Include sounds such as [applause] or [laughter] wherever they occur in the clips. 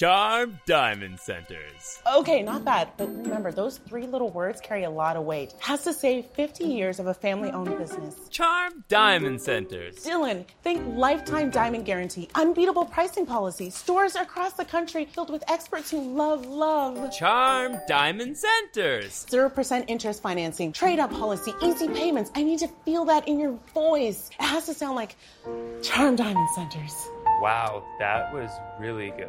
Charm Diamond Centers. Okay, not bad, but remember, those three little words carry a lot of weight. Has to say 50 years of a family owned business. Charm Diamond Centers. Dylan, think lifetime diamond guarantee, unbeatable pricing policy, stores across the country filled with experts who love love. Charm Diamond Centers. 0% interest financing, trade up policy, easy payments. I need to feel that in your voice. It has to sound like Charm Diamond Centers. Wow, that was really good.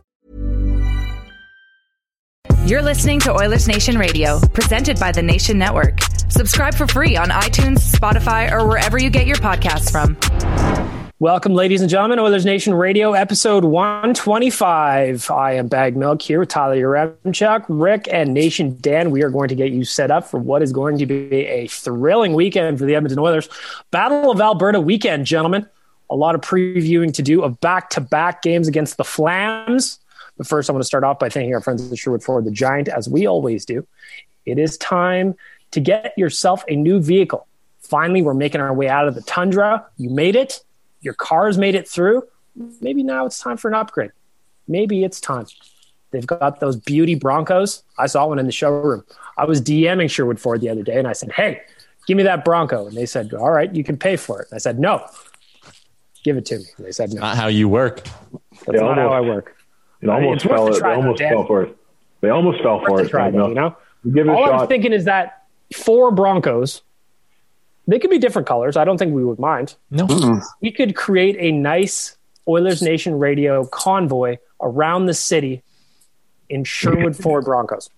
You're listening to Oilers Nation Radio, presented by the Nation Network. Subscribe for free on iTunes, Spotify, or wherever you get your podcasts from. Welcome, ladies and gentlemen, Oilers Nation Radio, episode 125. I am Baggedmilk here with Tyler Yaremchuk, Rick, and Nation Dan. We are going to get you set up for what is going to be a thrilling weekend for the Edmonton Oilers. Battle of Alberta weekend, gentlemen. A lot of previewing to do of back to back games against the Flames. But first, I want to start off by thanking our friends at Sherwood Ford, the Giant, as we always do. It is time to get yourself a new vehicle. Finally, we're making our way out of the tundra. You made it. Your car's made it through. Maybe now it's time for an upgrade. Maybe it's time. They've got those beauty Broncos. I saw one in the showroom. I was DMing Sherwood Ford the other day and I said, Hey, give me that Bronco. And they said, All right, you can pay for it. And I said, No, give it to me. And they said, No. Not how you work. That's not how I work. It almost It's fell. a It, try, almost Dan. fell for it. They almost fell for it. try, you though, know? you know? You give it a All I'm thinking is that four Broncos, they could be different colors. I don't think we would mind. No. We could create a nice Oilers Nation radio convoy around the city in Sherwood Ford [laughs] Broncos.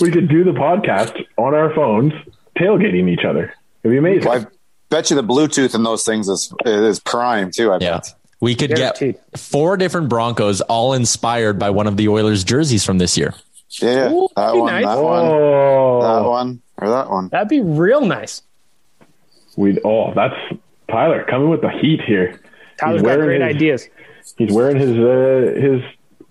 we could do the podcast on our phones, tailgating each other. It'd be amazing. Well, I bet you the Bluetooth in those things is is prime too. I Yeah. bet. We could Guaranteed. get four different Broncos, all inspired by one of the Oilers' jerseys from this year. Yeah, yeah. Ooh, that one, nice. that one, that one, or that one. That'd be real nice. We'd oh, that's Tyler coming with the heat here. Tyler's He's got great his- ideas. He's wearing his uh, his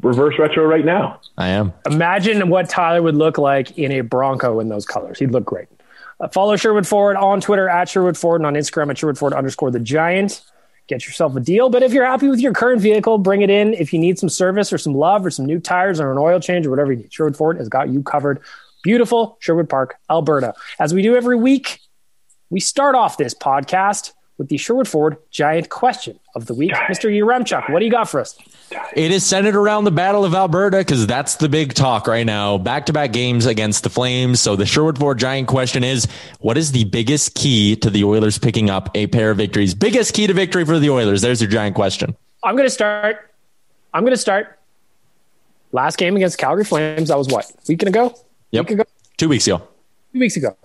reverse retro right now. I am. Imagine what Tyler would look like in a Bronco in those colors. He'd look great. Uh, follow Sherwood Ford on Twitter at Sherwood Ford and on Instagram at Sherwood Ford underscore the Giant. Get yourself a deal. But if you're happy with your current vehicle, bring it in. If you need some service or some love or some new tires or an oil change or whatever you need, Sherwood Ford has got you covered. Beautiful Sherwood Park, Alberta. As we do every week, we start off this podcast with the Sherwood Ford Giant question of the week. Mr. Yaremchuk, what do you got for us? It is centered around the Battle of Alberta because that's the big talk right now. Back to back games against the Flames. So the Sherwood Ford Giant question is what is the biggest key to the Oilers picking up a pair of victories? Biggest key to victory for the Oilers. There's your giant question. I'm going to start. I'm going to start. Last game against Calgary Flames. That was what week ago. Yep. Week ago. Two weeks ago. Two weeks ago.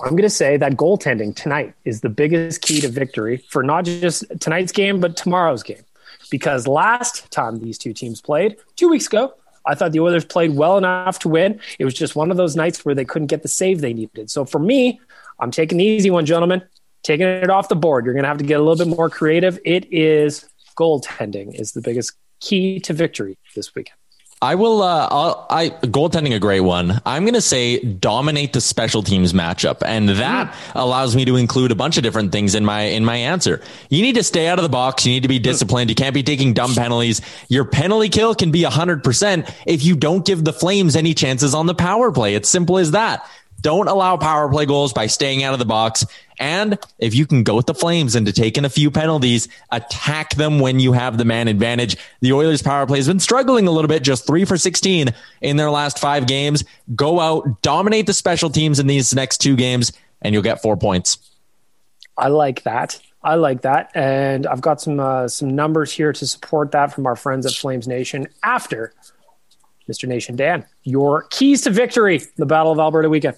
I'm going to say that goaltending tonight is the biggest key to victory for not just tonight's game but tomorrow's game. Because last time these two teams played, two weeks ago, I thought the Oilers played well enough to win. It was just one of those nights where they couldn't get the save they needed. So for me, I'm taking the easy one, gentlemen. Taking it off the board. You're going to have to get a little bit more creative. It is goaltending is the biggest key to victory this weekend. I will. Uh, I'll, I goaltending a great one. I'm going to say dominate the special teams matchup, and that allows me to include a bunch of different things in my in my answer. You need to stay out of the box. You need to be disciplined. You can't be taking dumb penalties. Your penalty kill can be hundred percent if you don't give the Flames any chances on the power play. It's simple as that. Don't allow power play goals by staying out of the box. And if you can go with the Flames into taking a few penalties, attack them when you have the man advantage. The Oilers power play has been struggling a little bit, just three for 16 in their last five games. Go out, dominate the special teams in these next two games, and you'll get four points. I like that. I like that, and I've got some uh, some numbers here to support that from our friends at Flames Nation. After Mr. Nation Dan, your keys to victory, the Battle of Alberta weekend.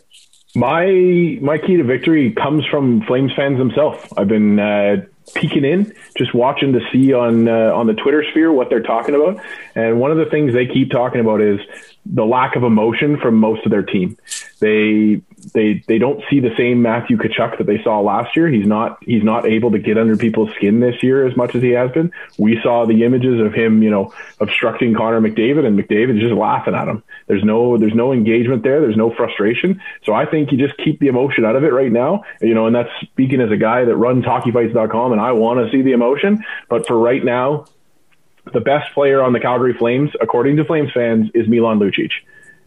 My my key to victory comes from Flames fans themselves. I've been uh, peeking in, just watching to see on uh, on the Twitter sphere what they're talking about. And one of the things they keep talking about is the lack of emotion from most of their team. They they they don't see the same Matthew Tkachuk that they saw last year. He's not he's not able to get under people's skin this year as much as he has been. We saw the images of him, you know, obstructing Connor McDavid, and McDavid's just laughing at him. There's no there's no engagement there. There's no frustration. So I think you just keep the emotion out of it right now. You know, and that's speaking as a guy that runs hockeyfights.com, and I want to see the emotion. But for right now, the best player on the Calgary Flames, according to Flames fans, is Milan Lucic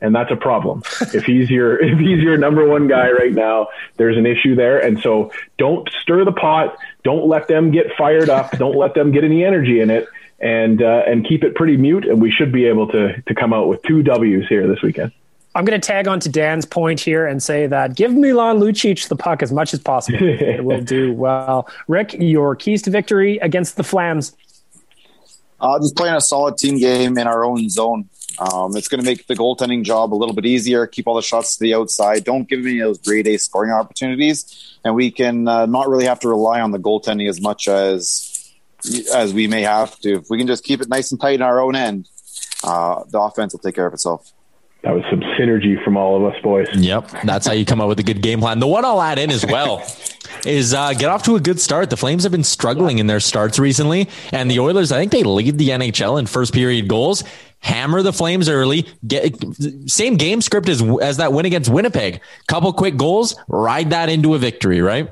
and that's a problem. if he's your [laughs] if he's your number one guy right now, there's an issue there. And so don't stir the pot. Don't let them get fired up. don't let them get any energy in it, and uh, and keep it pretty mute. And we should be able to to come out with two Ws here this weekend. I'm going to tag on to Dan's point here and say that give Milan Lucic the puck as much as possible. [laughs] it will do well. Rick, your keys to victory against the Flames. Uh, just playing a solid team game in our own zone. Um, it's going to make the goaltending job a little bit easier. Keep all the shots to the outside. Don't give me those grade A scoring opportunities, and we can uh, not really have to rely on the goaltending as much as as we may have to. If we can just keep it nice and tight in our own end, uh, the offense will take care of itself. That was some synergy from all of us, boys. Yep, that's how you come up with a good game plan. The one I'll add in as well [laughs] is uh, get off to a good start. The Flames have been struggling in their starts recently, and the Oilers, I think they lead the NHL in first period goals hammer the Flames early. Get same game script as as that win against Winnipeg. Couple quick goals, ride that into a victory, right?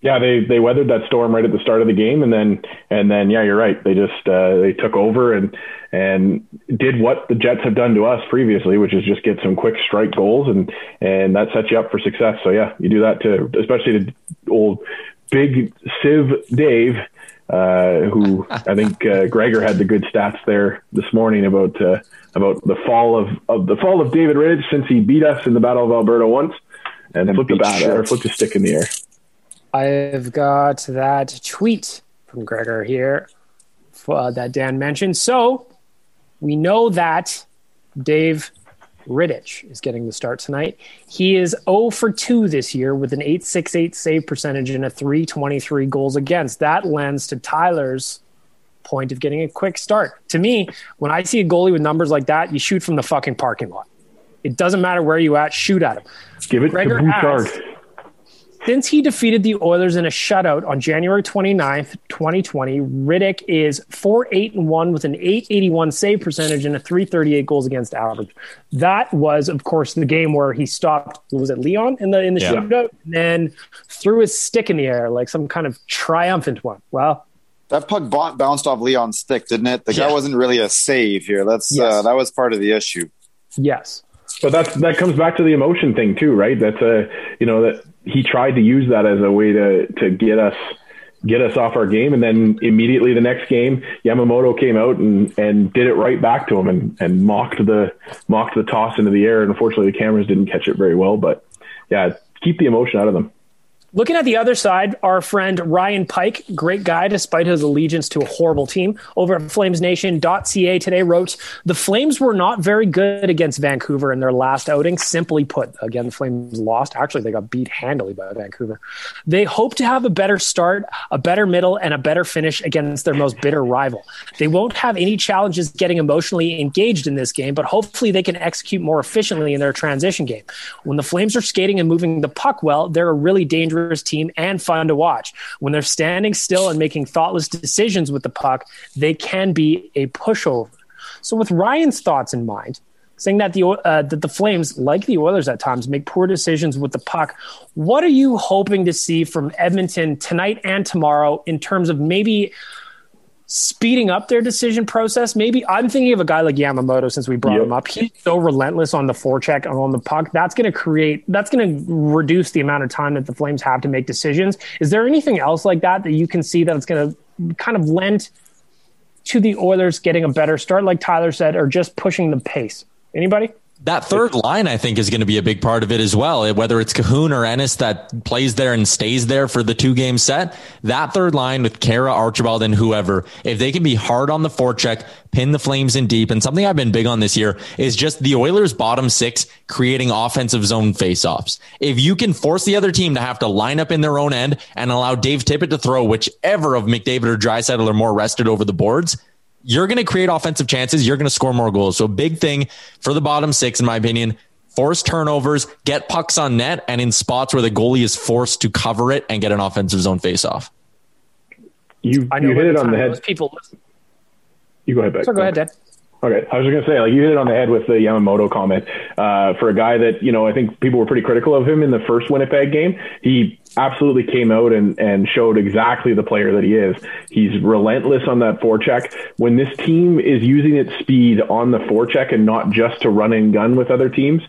Yeah, they they weathered that storm right at the start of the game, and then and then yeah, you're right. They just uh, they took over and and did what the Jets have done to us previously, which is just get some quick strike goals, and and that sets you up for success. So yeah, you do that to especially to old big Save Dave uh, who I think uh, Gregor had the good stats there this morning about uh, about the fall of, of the fall of David Rittich since he beat us in the Battle of Alberta once and, and flipped the bat or flipped a stick in the air. I've got that tweet from Gregor here uh, that Dan mentioned. So we know that Dave Rittich is getting the start tonight. He is 0 for 2 this year with an 868 save percentage and a 323 goals against. That lends to Tyler's point of getting a quick start. To me, when I see a goalie with numbers like that, you shoot from the fucking parking lot. It doesn't matter where you at, shoot at him. Give it Gregor to Bouchard. Since he defeated the Oilers in a shutout on January 29th, 2020, Rittich is 4 8 and 1 with an 881 save percentage and a 338 goals against average. That was, of course, the game where he stopped, was it Leon in the in the yeah. shootout? And then threw his stick in the air like some kind of triumphant one. Well, that puck bounced off Leon's stick, didn't it? The yeah. guy wasn't really a save here. That's uh, yes. uh, that was part of the issue. Yes. But that's that comes back to the emotion thing too, right? That's a you know that he tried to use that as a way to to get us get us off our game. And then immediately the next game Yamamoto came out and and did it right back to him and and mocked the mocked the toss into the air. And unfortunately the cameras didn't catch it very well but yeah keep the emotion out of them Looking at the other side, our friend Ryan Pike, great guy despite his allegiance to a horrible team, over at FlamesNation.ca today wrote, The Flames were not very good against Vancouver in their last outing. Simply put, again, the Flames lost. Actually, they got beat handily by Vancouver. They hope to have a better start, a better middle, and a better finish against their most bitter rival. They won't have any challenges getting emotionally engaged in this game, but hopefully they can execute more efficiently in their transition game. When the Flames are skating and moving the puck well, they're a really dangerous team and fun to watch. When they're standing still and making thoughtless decisions with the puck, they can be a pushover. So, with Ryan's thoughts in mind, saying that the uh, that the Flames, like the Oilers at times, make poor decisions with the puck. What are you hoping to see from Edmonton tonight and tomorrow in terms of maybe speeding up their decision process. Maybe I'm thinking of a guy like Yamamoto since we brought Yep. him up. He's so relentless on the forecheck and on the puck. That's going to create, that's going to reduce the amount of time that the Flames have to make decisions. Is there anything else like that that you can see that it's going to kind of lend to the Oilers getting a better start, like Tyler said, or just pushing the pace? Anybody? That third line, I think, is going to be a big part of it as well. Whether it's Kahun or Ennis that plays there and stays there for the two game set, that third line with Khaira, Archibald, and whoever, if they can be hard on the forecheck, pin the Flames in deep, and something I've been big on this year is just the Oilers' bottom six creating offensive zone faceoffs. If you can force the other team to have to line up in their own end and allow Dave Tippett to throw whichever of McDavid or Draisaitl are more rested over the boards, you're going to create offensive chances. You're going to score more goals. So big thing for the bottom six, in my opinion, force turnovers, get pucks on net and in spots where the goalie is forced to cover it and get an offensive zone faceoff. You I know you hit it on the head. people listen. You go ahead, Beck. So go ahead, Dan. Okay, I was gonna say, like you hit it on the head with the Yamamoto comment. Uh, for a guy that you know, I think people were pretty critical of him in the first Winnipeg game. He absolutely came out and and showed exactly the player that he is. He's relentless on that forecheck. When this team is using its speed on the forecheck and not just to run and gun with other teams,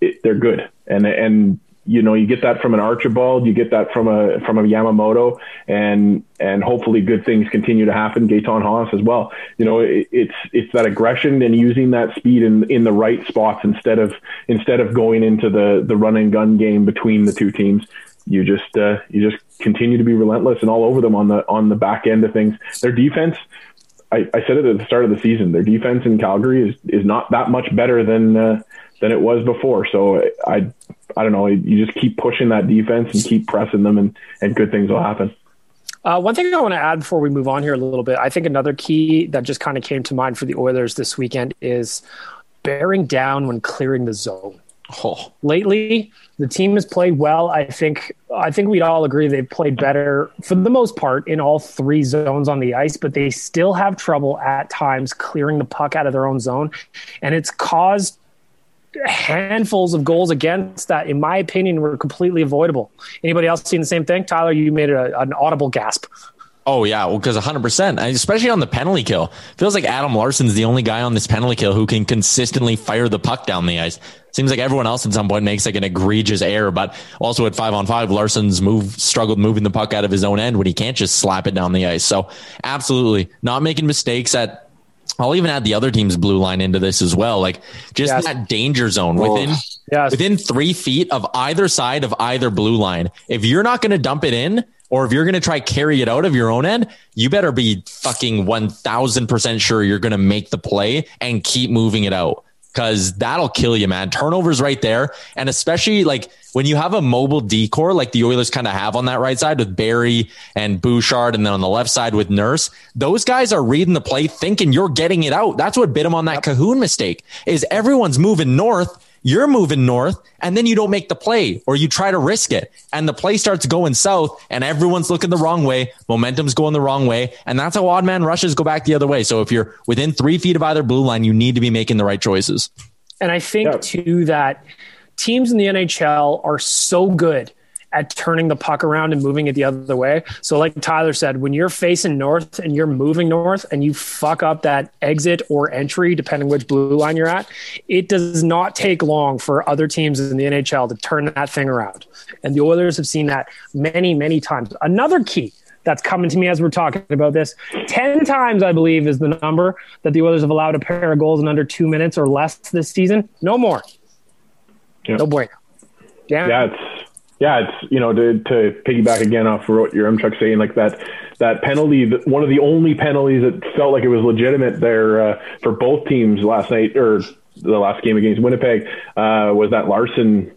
it, they're good. And and you know, you get that from an Archibald, you get that from a from a Yamamoto, and and hopefully good things continue to happen. Gaetan Haas as well. You know, it, it's it's that aggression and using that speed in in the right spots instead of instead of going into the the run and gun game between the two teams. You just uh, you just continue to be relentless and all over them on the on the back end of things. Their defense. I, I said it at the start of the season. Their defense in Calgary is, is not that much better than uh, than it was before. So I I don't know. You just keep pushing that defense and keep pressing them, and and good things will happen. Uh, one thing I want to add before we move on here a little bit, I think another key that just kind of came to mind for the Oilers this weekend is bearing down when clearing the zone. Oh, Lately, the team has played well. I think I think we'd all agree they've played better for the most part in all three zones on the ice, but they still have trouble at times clearing the puck out of their own zone, and it's caused handfuls of goals against that. In my opinion, were completely avoidable. Anybody else seen the same thing? Tyler, you made a, an audible gasp. Oh yeah, well, because 100, percent especially on the penalty kill, feels like Adam Larsson's the only guy on this penalty kill who can consistently fire the puck down the ice. Seems like everyone else at some point makes like an egregious error, but also at five on five, Larson's move struggled moving the puck out of his own end when he can't just slap it down the ice. So absolutely not making mistakes at. I'll even add the other team's blue line into this as well. Like just Yes. that danger zone within Yes. within three feet of either side of either blue line. If you're not going to dump it in, or if you're going to try carry it out of your own end, you better be fucking one thousand percent sure you're going to make the play and keep moving it out because that'll kill you, man. Turnovers right there, and especially like when you have a mobile decor like the Oilers kind of have on that right side with Barrie and Bouchard, and then on the left side with Nurse. Those guys are reading the play, thinking you're getting it out. That's what bit them on that Kahun mistake. Is everyone's moving north you're moving north and then you don't make the play or you try to risk it. And the play starts going south and everyone's looking the wrong way. Momentum's going the wrong way. And that's how odd man rushes go back the other way. So if you're within three feet of either blue line you need to be making the right choices. And I think Yeah. too that teams in the NHL are so good at turning the puck around and moving it the other way. So, like Tyler said, when you're facing north and you're moving north and you fuck up that exit or entry, depending which blue line you're at, it does not take long for other teams in the NHL to turn that thing around. And the Oilers have seen that many, many times. Another key that's coming to me as we're talking about this. 10 times, I believe, is the number that the Oilers have allowed a pair of goals in under two minutes or less this season. No more. Yeah. No bueno. Damn. yeah, yeah, it's you know to to piggyback again off what Yaremchuk saying like that that penalty, one of the only penalties that felt like it was legitimate there uh, for both teams last night or the last game against Winnipeg uh, was that Larsson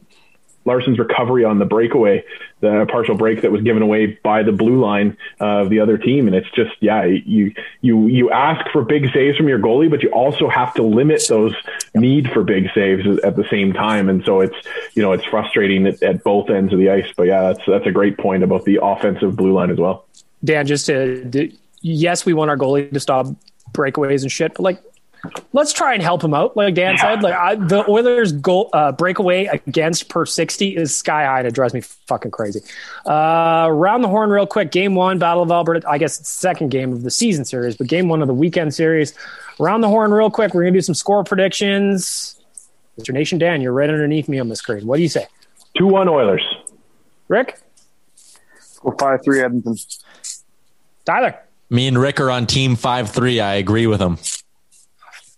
Larsson's recovery on the breakaway, the partial break that was given away by the blue line of the other team, and it's just yeah, you you you ask for big saves from your goalie, but you also have to limit those need for big saves at the same time, and so it's you know it's frustrating at, at both ends of the ice. But yeah, that's that's a great point about the offensive blue line as well. Dan, just to, yes, we want our goalie to stop breakaways and shit, but like let's try and help him out. Like Dan said, like I, the Oilers' goal uh, breakaway against per sixty is sky high, and it drives me fucking crazy. Uh, round the horn, real quick. Game one, Battle of Alberta. I guess it's second game of the season series, but game one of the weekend series. Round the horn, real quick. We're gonna do some score predictions. Mr. Nation Dan, you're right underneath me on the screen. What do you say? Two one Oilers. Rick, Go five three Edmonton. Tyler, Me and Rick are on team five three. I agree with him.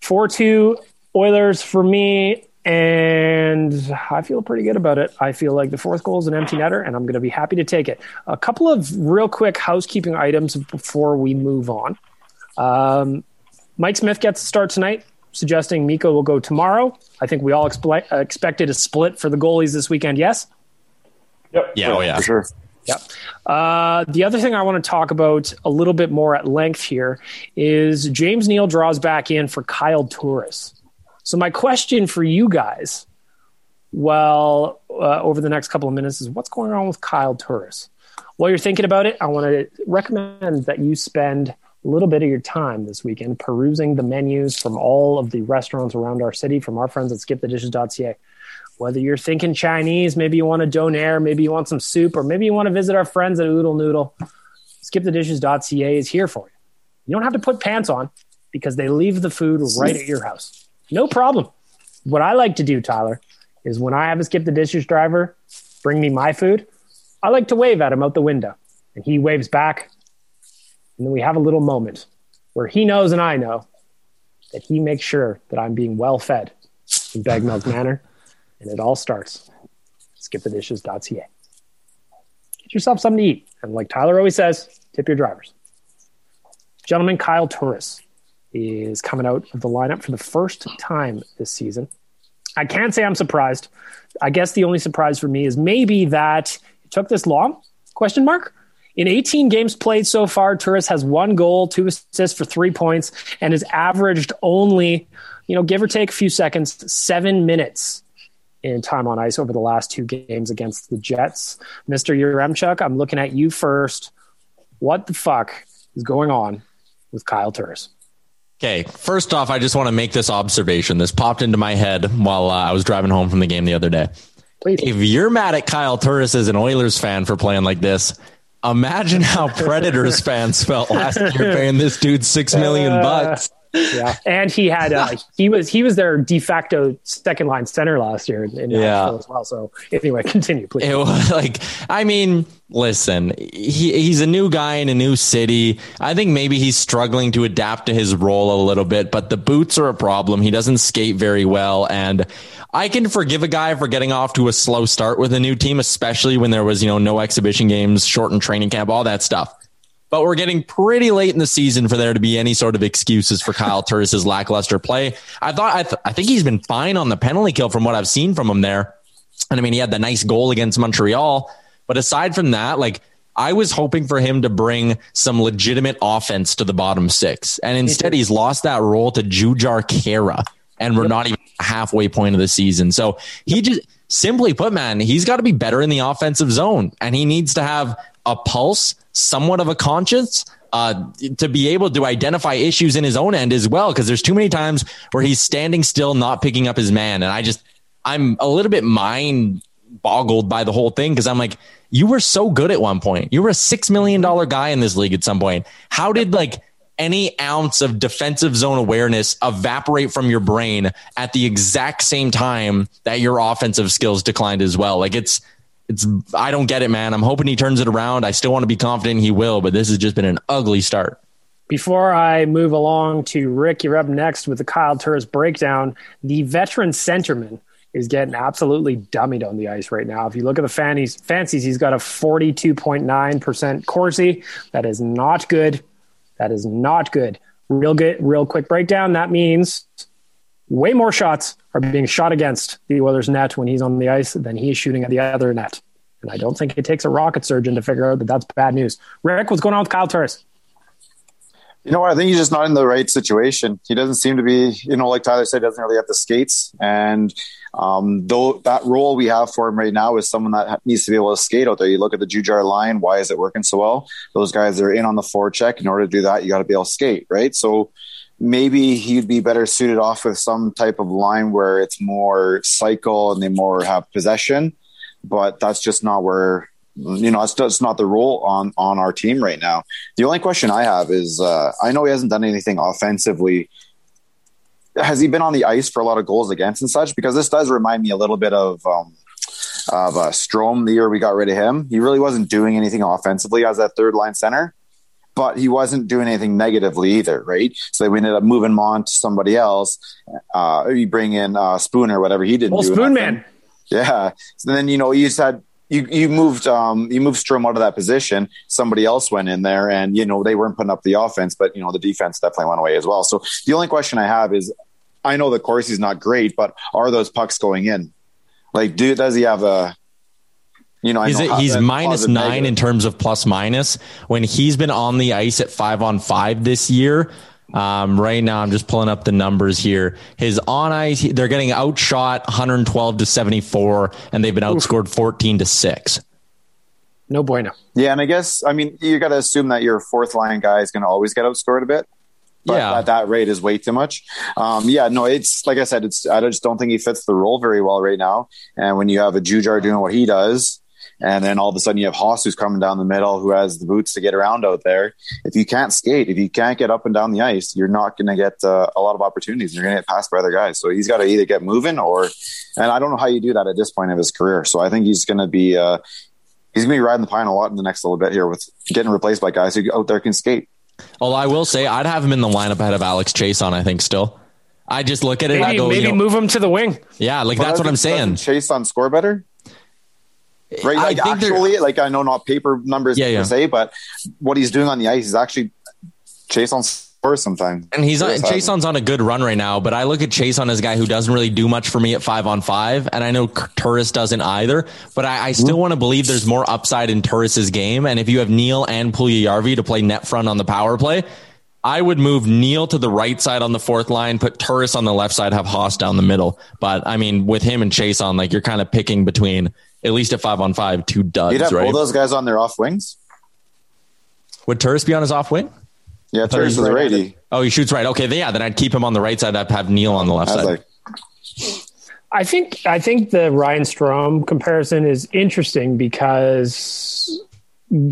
Four two Oilers for me, and I feel pretty good about it. I feel like the fourth goal is an empty netter, and I'm going to be happy to take it. A couple of real quick housekeeping items before we move on. Um, Mike Smith gets to start tonight, suggesting Mikko will go tomorrow. I think we all expl- uh, expected a split for the goalies this weekend. Yes. Yep. Yeah, oh yeah. For sure. Yep. Uh, the other thing I want to talk about a little bit more at length here is James Neal draws back in for Kyle Turris. So my question for you guys, well, uh, over the next couple of minutes, is what's going on with Kyle Turris? While you're thinking about it, I want to recommend that you spend a little bit of your time this weekend perusing the menus from all of the restaurants around our city from our friends at skipthedishes.ca whether you're thinking Chinese, maybe you want a donair, maybe you want some soup, or maybe you want to visit our friends at Oodle Noodle, skipthedishes.ca is here for you. You don't have to put pants on because they leave the food right at your house. No problem. What I like to do, Tyler, is when I have a skip the dishes driver bring me my food, I like to wave at him out the window. And he waves back. And then we have a little moment where he knows and I know that he makes sure that I'm being well fed in Baggedmilk [laughs] Manor and it all starts skipthedishes.ca. Get yourself something to eat. And like Tyler always says, tip your drivers. Gentleman Kyle Turris is coming out of the lineup for the first time this season. I can't say I'm surprised. I guess the only surprise for me is maybe that it took this long? Question mark. In 18 games played so far, Turris has one goal, two assists for three points, and has averaged only, you know, give or take a few seconds, seven minutes in time on ice over the last two games against the Jets. Mr. Yaremchuk, I'm looking at you first. What the fuck is going on with Kyle Turris? Okay, first off, I just want to make this observation. This popped into my head while uh, I was driving home from the game the other day. Please. If you're mad at Kyle Turris as an Oilers fan for playing like this, imagine how Predators [laughs] fans felt last year paying this dude six million bucks. [laughs] yeah, [laughs] and he had uh, [laughs] he was he was their de facto second line center last year in, in Yeah. Nashville as well. So anyway, [laughs] continue, please. It was like, I mean, listen, he, he's a new guy in a new city. I think maybe he's struggling to adapt to his role a little bit, but the boots are a problem. He doesn't skate very well. And I can forgive a guy for getting off to a slow start with a new team, especially when there was, you know, no exhibition games, shortened training camp, all that stuff. But we're getting pretty late in the season for there to be any sort of excuses for Kyle Turris's lackluster play. I thought, I, th- I think he's been fine on the penalty kill from what I've seen from him there. And I mean, he had the nice goal against Montreal. But aside from that, like I was hoping for him to bring some legitimate offense to the bottom six. And instead, he's lost that role to Jujhar Khaira. And we're not even halfway point of the season. So he just simply put, man, he's got to be better in the offensive zone. And he needs to have a pulse, somewhat of a conscience. Uh, to be able to identify issues in his own end as well, because there's too many times where he's standing still, not picking up his man. And I just, I'm a little bit mind boggled by the whole thing because I'm like, you were so good at one point. You were a six million dollar guy in this league at some point. How did like any ounce of defensive zone awareness evaporate from your brain at the exact same time that your offensive skills declined as well? Like it's it's I don't get it, man. I'm hoping he turns it around. I still want to be confident he will, but this has just been an ugly start. Before I move along to Rick, you're up next with the Kyle Turris breakdown. The veteran centerman is getting absolutely dummied on the ice right now. If you look at the fancies, fancies he's got a 42.9% Corsi. That is not good. That is not good. Real good, real quick breakdown. That means way more shots are being shot against the Oilers net when he's on the ice than he is shooting at the other net. And I don't think it takes a rocket surgeon to figure out that that's bad news. Rick, what's going on with Kyle Turris? You know what? I think he's just not in the right situation. He doesn't seem to be, you know, like Tyler said, doesn't really have the skates. And um, though that role we have for him right now is someone that needs to be able to skate out there. You look at the Jujhar line. Why is it working so well? Those guys are in on the forecheck. In order to do that, you got to be able to skate, right? So maybe he'd be better suited off with some type of line where it's more cycle and they more have possession. But that's just not where you know, it's not the role on on our team right now. The only question I have is, uh, I know he hasn't done anything offensively. Has he been on the ice for a lot of goals against and such? Because this does remind me a little bit of um, of uh, Strome the year we got rid of him. He really wasn't doing anything offensively as that third line center, but he wasn't doing anything negatively either, right? So we ended up moving him on to somebody else. Uh, you bring in uh, Spooner, whatever he didn't well, do. Spoon Man. Yeah. So then you know you said you you moved um you moved Strome out of that position. Somebody else went in there, and you know they weren't putting up the offense, but you know the defense definitely went away as well. So the only question I have is, I know the Corsi is not great, but are those pucks going in? Like, do does he have a you know, I he's, know he's that minus positive, nine negative. in terms of plus minus when he's been on the ice at five on five this year. Um, right now, I'm just pulling up the numbers here. His on ice, they're getting outshot 112 to 74, and they've been outscored 14 to six. No bueno. Yeah, and I guess I mean you got to assume that your fourth line guy is going to always get outscored a bit. But Yeah. at that rate is way too much. Um, yeah, no, it's like I said, it's I just don't think he fits the role very well right now. And when you have a Jujhar doing what he does, and then all of a sudden you have Haas who's coming down the middle, who has the boots to get around out there. If you can't skate, if you can't get up and down the ice, you're not going to get uh, a lot of opportunities. You're going to get passed by other guys. So he's got to either get moving or, and I don't know how you do that at this point of his career. So I think he's going to be. Uh, He's going to be riding the pine a lot in the next little bit here with getting replaced by guys who out there can skate. Although I will say, I'd have him in the lineup ahead of Alex Chiasson, I think, still. I just look at it and I Maybe, go, maybe you know, move him to the wing. yeah, like But that's what I'm saying. Chiasson score better. Right, I like actually, like I know not paper numbers Yeah, per yeah. se, but what he's doing on the ice is actually Chiasson score sometimes. And he's on, Chiasson's on a good run right now, but I look at Chiasson as a guy who doesn't really do much for me at five on five, and I know Turris doesn't either. But I, I hmm. still want to believe there's more upside in Turris's game. And if you have Neal and Puljujärvi to play net front on the power play, I would move Neal to the right side on the fourth line, put Turris on the left side, have Haas down the middle. But I mean, with him and Chiasson, like you're kind of picking between at least at five on five, two duds, You'd have right? all those guys on their off wings. Would Turris be on his off wing? Yeah, Turris is was righty. Oh, he shoots right. Okay, then, yeah, then I'd keep him on the right side. I'd have Neal on the left I side. like, I think I think the Ryan Strome comparison is interesting because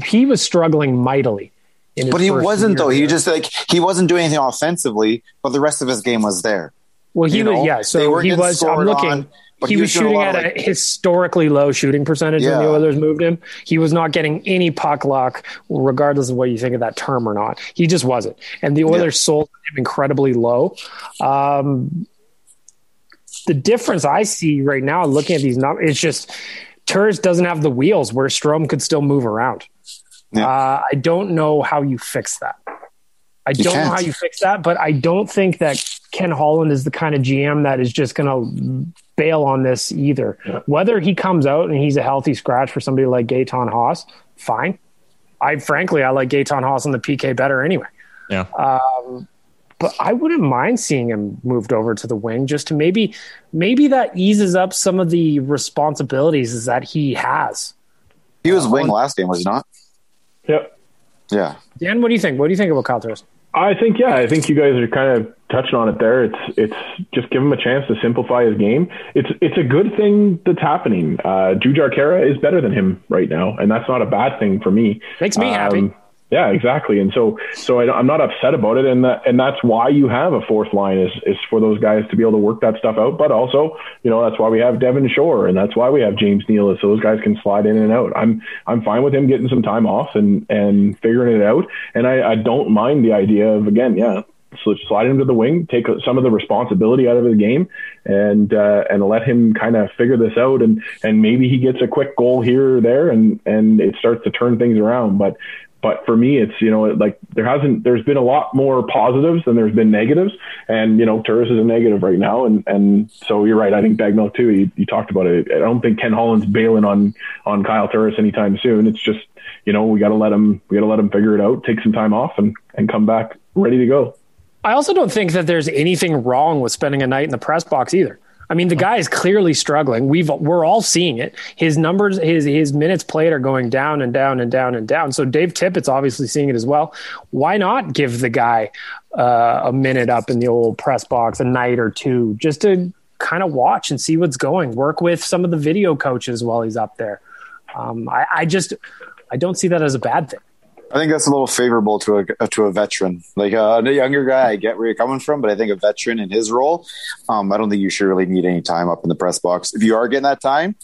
he was struggling mightily. In his but he first wasn't year though. He just like he wasn't doing anything offensively, but the rest of his game was there. well, he you was know, yeah. they So were he was. I'm looking. on, but he, he was was doing a shooting at of, a historically low shooting percentage when the Oilers moved him. He was not getting any puck luck, regardless of what you think of that term or not. He just wasn't, and the Oilers sold him incredibly low. Um, the difference I see right now, looking at these numbers, it's just Turris doesn't have the wheels where Strome could still move around. Yeah. Uh, I don't know how you fix that. I You don't know can't. how you fix that, but I don't think that Ken Holland is the kind of GM that is just going to bail on this either. Whether he comes out and he's a healthy scratch for somebody like Gaetan Haas, fine. I frankly, I like Gaetan Haas on the PK better anyway. Yeah. Um, but I wouldn't mind seeing him moved over to the wing just to maybe, maybe that eases up some of the responsibilities that he has. He was wing uh, last game, was he not? Yep. Yeah. Dan, what do you think? What do you think about Kyle Turris? I think yeah, I think you guys are kind of touching on it there. It's it's just give him a chance to simplify his game. It's it's a good thing that's happening. Uh, Jujhar Khaira is better than him right now, and that's not a bad thing for me. Makes me happy. Yeah, exactly. And so so I, I'm not upset about it, and that and that's why you have a fourth line is is for those guys to be able to work that stuff out. But also, you know, that's why we have Devin Shore, and that's why we have James Neal, so those guys can slide in and out. I'm I'm fine with him getting some time off and and figuring it out, and I, I don't mind the idea of again, yeah. So slide him to the wing, take some of the responsibility out of the game, and uh, and let him kind of figure this out, and and maybe he gets a quick goal here or there, and and it starts to turn things around. But but for me, it's you know like there hasn't there's been a lot more positives than there's been negatives, and you know Turris is a negative right now, and and so you're right. I think Baggedmilk too. You, you talked about it. I don't think Ken Holland's bailing on on Kyle Turris anytime soon. It's just you know we got to let him we got to let him figure it out, take some time off, and and come back ready to go. I also don't think that there's anything wrong with spending a night in the press box either. I mean, the guy is clearly struggling. We've we're all seeing it. His numbers, his his minutes played are going down and down and down and down. So Dave Tippett's obviously seeing it as well. Why not give the guy uh, a minute up in the old press box, a night or two, just to kind of watch and see what's going. Work with some of the video coaches while he's up there. Um, I, I just I don't see that as a bad thing. I think that's a little favorable to a to a veteran, like uh, a younger guy. I get where you're coming from, but I think a veteran in his role, um, I don't think you should really need any time up in the press box. If you are getting that time,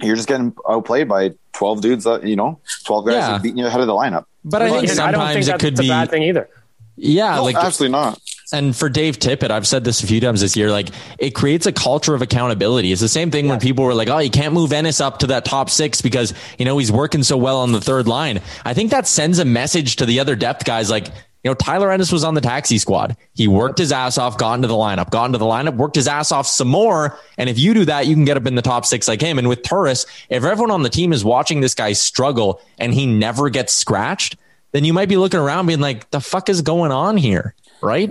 you're just getting outplayed by twelve dudes. That, you know, twelve guys Yeah. beating you ahead of the lineup. But I think And I don't think sometimes it that's could a be bad thing either. Yeah, No, like absolutely not. And for Dave Tippett, I've said this a few times this year, like it creates a culture of accountability. It's the same thing when people were like, oh, you can't move Ennis up to that top six because, you know, he's working so well on the third line. I think that sends a message to the other depth guys like, you know, Tyler Ennis was on the taxi squad. He worked his ass off, got into the lineup, got into the lineup, worked his ass off some more. And if you do that, you can get up in the top six like him. And with Turris, if everyone on the team is watching this guy struggle and he never gets scratched, then you might be looking around being like, the fuck is going on here? Right?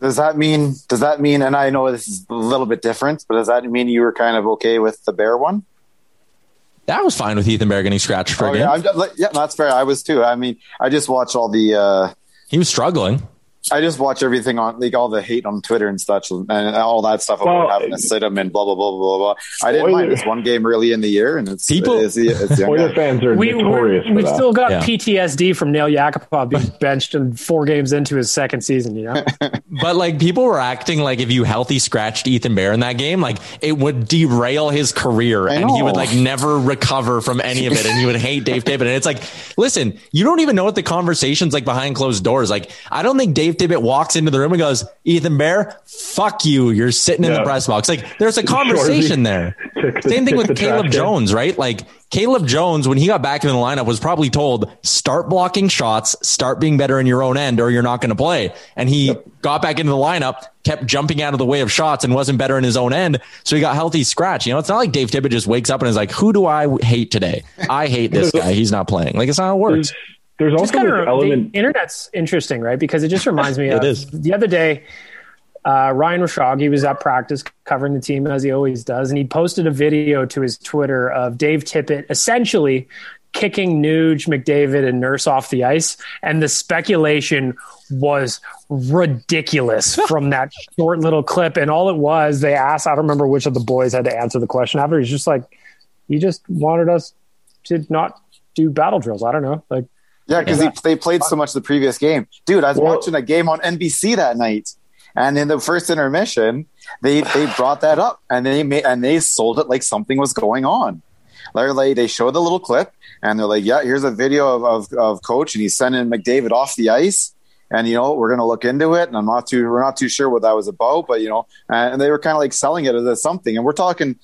Does that mean? Does that mean? And I know this is a little bit different, but does that mean you were kind of okay with the bear one? That was fine with Ethan Bear getting scratched for Oh, a game. yeah, yeah, that's fair. I was too. I mean, I just watched all the. uh he was struggling. I just watch everything on like all the hate on Twitter and such and all that stuff about Well, having to sit him and blah blah blah blah blah. I didn't mind Oilers- this one game early in the year, and it's People- It's, it's young Oilers guy. fans are We, notorious we for we've that. still got Yeah. PTSD from Nail Yakupov being benched and four games into his second season. You know, [laughs] But like people were acting like if you healthy scratched Ethan Bear in that game, like it would derail his career and he would like never recover from any of it and he would hate Dave Tippett. And it's like, listen, you don't even know what the conversation's like behind closed doors. Like, I don't think Dave Tippett walks into the room and goes, Ethan Bear, fuck you. You're sitting in the press box. Like there's a [laughs] conversation there. [laughs] the- Same thing with Caleb. Jones, right? Like Caleb Jones, when he got back in the lineup, was probably told, start blocking shots, start being better in your own end, or you're not going to play. And he got back into the lineup, kept jumping out of the way of shots and wasn't better in his own end. So he got healthy scratch. You know, it's not like Dave Tippett just wakes up and is like, who do I hate today? I hate this [laughs] guy. He's not playing. Like, it's not how it works. There's, also kind of element. the internet's interesting, right? Because it just reminds me [laughs] It of is. the other day. Uh, Ryan Rishaug, he was at practice covering the team as he always does, and he posted a video to his Twitter of Dave Tippett essentially kicking Nuge, McDavid, and Nurse off the ice, and the speculation was ridiculous [laughs] from that short little clip. And all it was, they asked, I don't remember which of the boys had to answer the question after. He's just like, he just wanted us to not do battle drills. I don't know, like. Yeah, because they played so much the previous game, dude. I was watching a game on NBC that night, and in the first intermission, they they brought that up and they made and they sold it like something was going on. They're like they showed the little clip and they're like, yeah, here's a video of of, of coach and he's sending McDavid off the ice. And you know we're going to look into it, and I'm not too we're not too sure what that was about, but you know, and they were kind of like selling it as something, and we're talking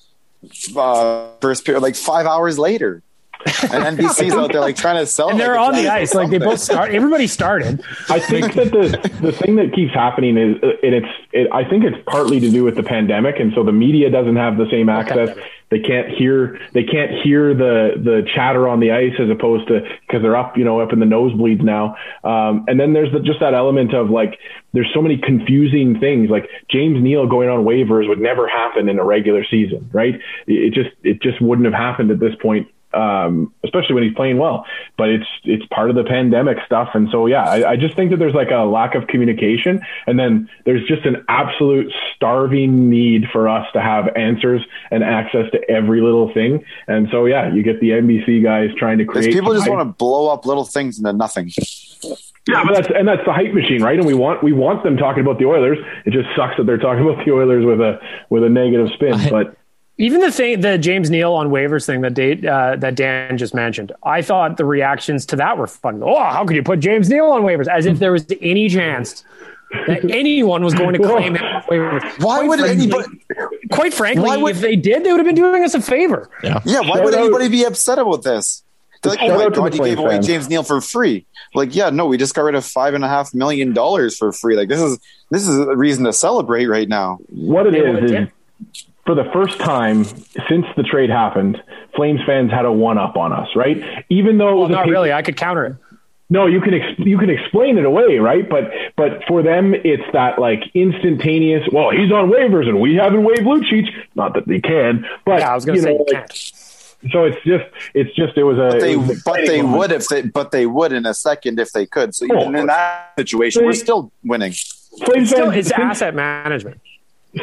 uh, first period like five hours later, and NBC's out there like trying to sell, And they're like on the ice. Like they both start. Everybody started. I think that the the thing that keeps happening is, uh, and it's, it, I think it's partly to do with the pandemic, and so the media doesn't have the same access. They can't hear, they can't hear the the chatter on the ice as opposed to because they're up, you know, up in the nosebleeds now. Um, and then there's the, just that element of like, there's so many confusing things. Like James Neal going on waivers would never happen in a regular season, right? It, it just it just wouldn't have happened at this point um, especially when he's playing well. But it's it's part of the pandemic stuff, and so yeah, I, I just think that there's like a lack of communication, and then there's just an absolute starving need for us to have answers and access to every little thing. And so yeah, you get the NBC guys trying to create. people just hype. want to blow up little things into nothing. Yeah, but that's and that's the hype machine, right? And we want we want them talking about the Oilers. It just sucks that they're talking about the Oilers with a with a negative spin. But Even the thing, the James Neal on waivers thing that Dave, uh, that Dan just mentioned, I thought the reactions to that were fun. Oh, how could you put James Neal on waivers? As if there was any chance that [laughs] anyone was going to claim him off waivers. Why Quite would frankly- anybody? Quite frankly, would- if they did, they would have been doing us a favor. Yeah. Yeah, why Shout would out- anybody be upset about this? They're like, oh my god, the you gave Flames away. James Neal for free. Like, yeah, no, we just got rid of five and a half million dollars for free. Like, this is this is a reason to celebrate right now. what it is, is would've is did. For the first time since the trade happened, Flames fans had a one up on us, right? Even though it Well, was not paper- really. I could counter it. No, you can ex- you can explain it away, right? But but for them, it's that like instantaneous. Well, he's on waivers, and we haven't waived Lucic. Not that they can, but Yeah, I was going to say know, you like, can't. so it's just it's just it was a But they, it was an but they would if they, but they would in a second if they could. So Oh, even of in that situation, They- we're still winning. Flames Still, fans- it's asset management.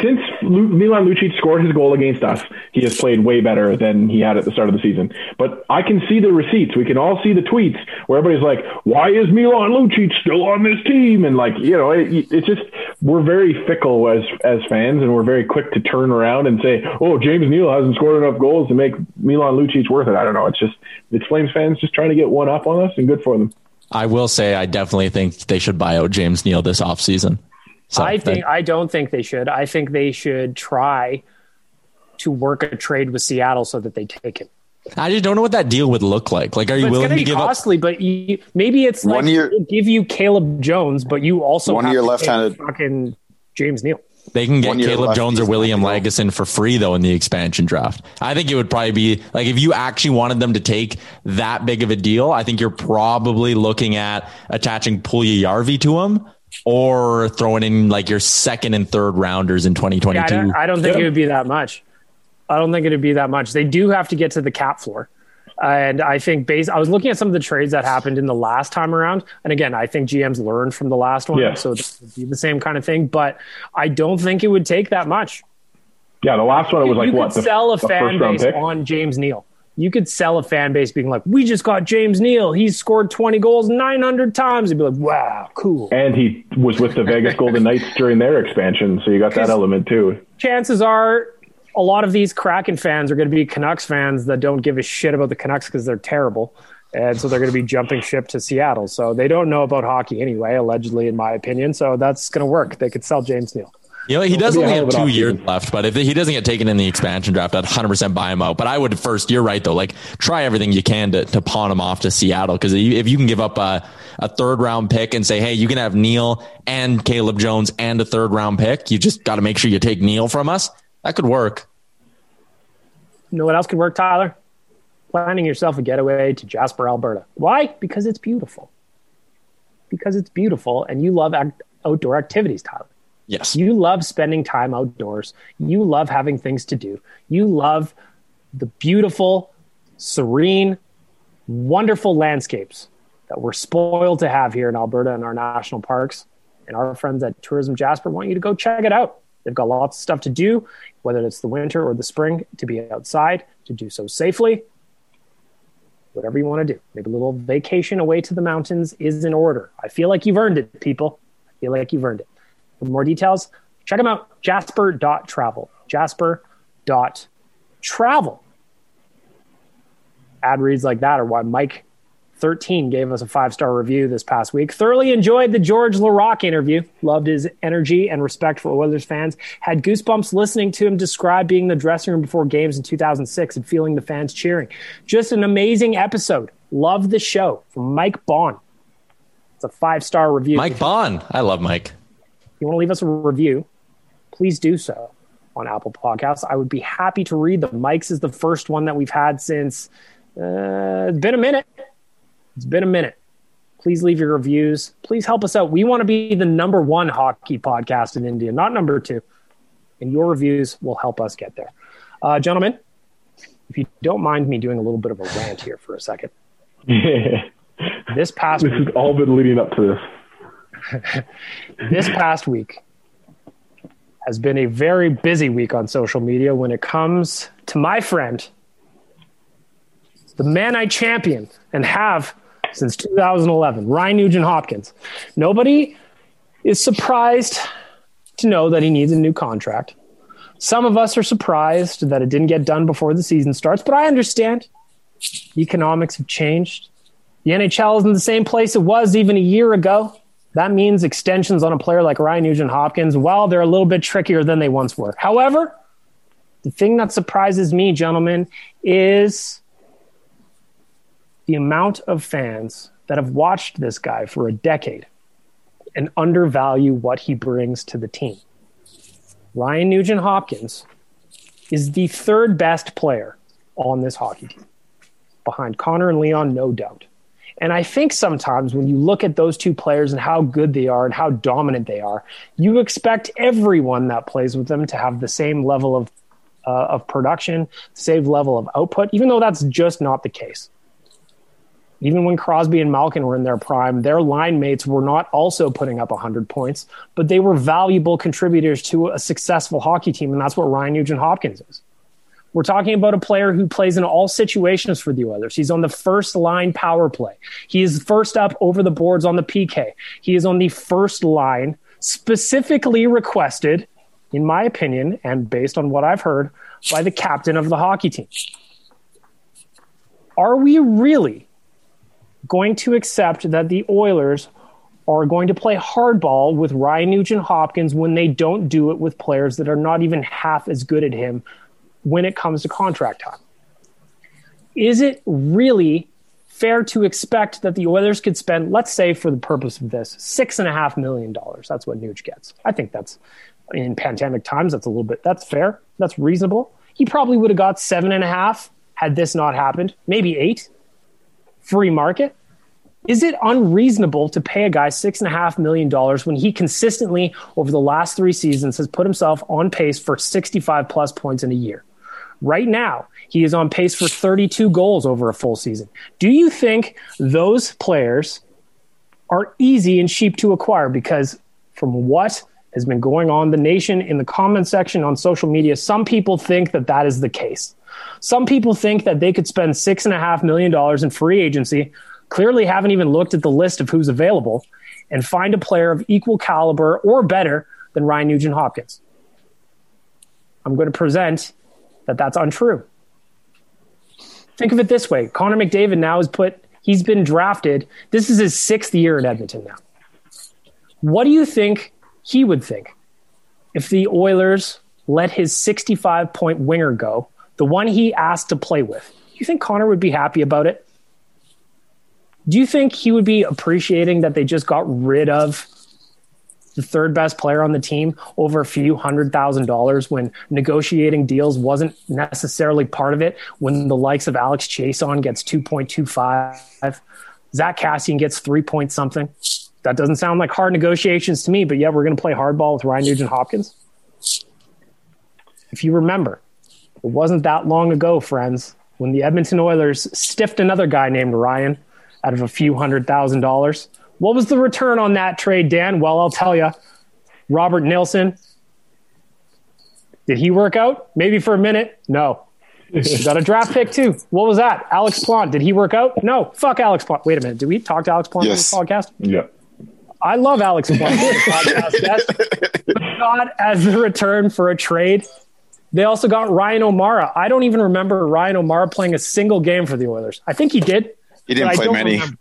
Since Milan Lucic scored his goal against us, he has played way better than he had at the start of the season. But I can see the receipts. We can all see the tweets where everybody's like, "Why is Milan Lucic still on this team?" And like, you know, it, it's just we're very fickle as as fans, and we're very quick to turn around and say, "Oh, James Neal hasn't scored enough goals to make Milan Lucic worth it." I don't know. It's just it's Flames fans just trying to get one up on us, and good for them. I will say I definitely think they should buy out James Neal this offseason. So I think that- I don't think they should. I think they should try to work a trade with Seattle so that they take him. I just don't know what that deal would look like. Like, are you it's willing going to to be give up? costly, but you, maybe it's One like year- give you Caleb Jones, but you also One have year left-handed. fucking James Neal. They can get Caleb left, Jones or William not Lagesson for free though in the expansion draft. I think it would probably be like if you actually wanted them to take that big of a deal. I think you're probably looking at attaching Puljujärvi to him or throwing in like your second and third rounders in 2022. Yeah, I don't, I don't think Yeah. it would be that much. I don't think it would be that much. They do have to get to the cap floor. And I think base I was looking at some of the trades that happened in the last time around. And again, I think GM's learned from the last one. Yeah. So it would be the same kind of thing. But I don't think it would take that much. Yeah, the last one it was like you what could the, sell a the fan base pick. on James Neal. You could sell a fan base being like, "We just got James Neal. He's scored 20 goals 900 times." You'd be like, "Wow, cool." And he was with the Vegas Golden Knights during their expansion, so you got that element too. Chances are, a lot of these Kraken fans are going to be Canucks fans that don't give a shit about the Canucks because they're terrible, and so they're going to be jumping ship to Seattle. So they don't know about hockey anyway, allegedly, in my opinion. So that's going to work. They could sell James Neal. You know, he does It'll only have two years offseason. left, but if he doesn't get taken in the expansion draft, I'd 100% buy him out. But I would first, you're right though, like try everything you can to, to pawn him off to Seattle. Cause if you can give up a, a third round pick and say, Hey, you can have Neal and Caleb Jones and a third round pick. You just got to make sure you take Neal from us. That could work. You know what else could work, Tyler? Planning yourself a getaway to Jasper, Alberta. Why? Because it's beautiful. Because it's beautiful, and you love act- outdoor activities, Tyler. Yes. You love spending time outdoors. You love having things to do. You love the beautiful, serene, wonderful landscapes that we're spoiled to have here in Alberta and our national parks. And our friends at Tourism Jasper want you to go check it out. They've got lots of stuff to do, whether it's the winter or the spring, to be outside, to do so safely. Whatever you want to do. Maybe a little vacation away to the mountains is in order. I feel like you've earned it, people. I feel like you've earned it. For more details, check them out. Jasper.travel. Jasper.travel. Ad reads like that are why Mike 13 gave us a five star review this past week. Thoroughly enjoyed the George Laraque interview. Loved his energy and respect for Oilers fans. Had goosebumps listening to him describe being in the dressing room before games in 2006 and feeling the fans cheering. Just an amazing episode. Love the show from Mike Bond. It's a five star review. Mike Bond. I love Mike. You want to leave us a review, please do so on Apple Podcasts. I would be happy to read them. Mike's is the first one that we've had since uh, it's been a minute. It's been a minute. Please leave your reviews. Please help us out. We want to be the number one hockey podcast in India, not number two. And your reviews will help us get there. Uh, gentlemen, if you don't mind me doing a little bit of a rant here for a second. Yeah. [laughs] This past this week, has all been leading up to this. [laughs] this past week has been a very busy week on social media when it comes to my friend, the man I champion and have since 2011, Ryan Nugent Hopkins. Nobody is surprised to know that he needs a new contract. Some of us are surprised that it didn't get done before the season starts, but I understand. Economics have changed. The NHL is in the same place it was even a year ago. That means extensions on a player like Ryan Nugent Hopkins, well, they're a little bit trickier than they once were. However, the thing that surprises me, gentlemen, is the amount of fans that have watched this guy for a decade and undervalue what he brings to the team. Ryan Nugent Hopkins is the third best player on this hockey team, behind Connor and Leon, no doubt. And I think sometimes when you look at those two players and how good they are and how dominant they are, you expect everyone that plays with them to have the same level of uh, of production, same level of output, even though that's just not the case. Even when Crosby and Malkin were in their prime, their line mates were not also putting up 100 points, but they were valuable contributors to a successful hockey team, and that's what Ryan Nugent Hopkins is. We're talking about a player who plays in all situations for the Oilers. He's on the first line power play. He is first up over the boards on the PK. He is on the first line, specifically requested, in my opinion, and based on what I've heard, by the captain of the hockey team. Are we really going to accept that the Oilers are going to play hardball with Ryan Nugent Hopkins when they don't do it with players that are not even half as good at him when it comes to contract time. Is it really fair to expect that the Oilers could spend, let's say, for the purpose of this, six and a half million dollars? That's what Nuge gets. I think that's in pandemic times. That's a little bit. That's fair. That's reasonable. He probably would have got seven and a half had this not happened. Maybe eight. Free market. Is it unreasonable to pay a guy six and a half million dollars when he consistently, over the last three seasons, has put himself on pace for 65 plus points in a year? Right now, he is on pace for 32 goals over a full season. Do you think those players are easy and cheap to acquire? Because from what has been going on the nation in the comment section on social media, some people think that that is the case. Some people think that they could spend six and a half million dollars in free agency, clearly haven't even looked at the list of who's available, and find a player of equal caliber or better than Ryan Nugent Hopkins. I'm going to present that that's untrue. Think of it this way Connor McDavid now has put, he's been drafted. This is his sixth year in Edmonton now. What do you think he would think if the Oilers let his 65 point winger go, the one he asked to play with? Do you think Connor would be happy about it? Do you think he would be appreciating that they just got rid of the third best player on the team over a few hundred thousand dollars when negotiating deals wasn't necessarily part of it. When the likes of Alex Chiasson gets 2.25, Zack Kassian gets three point something. That doesn't sound like hard negotiations to me, but yeah, we're going to play hardball with Ryan Nugent Hopkins. If you remember, it wasn't that long ago, friends, when the Edmonton Oilers stiffed another guy named Ryan out of a few hundred thousand dollars what was the return on that trade, Dan? Well, I'll tell you. Robert Nilsson. Did he work out? Maybe for a minute. No. got a draft pick too. What was that? Alex Plante. Did he work out? No. Fuck Alex Plante. Wait a minute. Did we talk to Alex Plante yes. on this podcast? Yeah. I love Alex Plante. but [laughs] not as the return for a trade. They also got Ryan O'Marra. I don't even remember Ryan O'Marra playing a single game for the Oilers. I think he did. He didn't play many. Remember.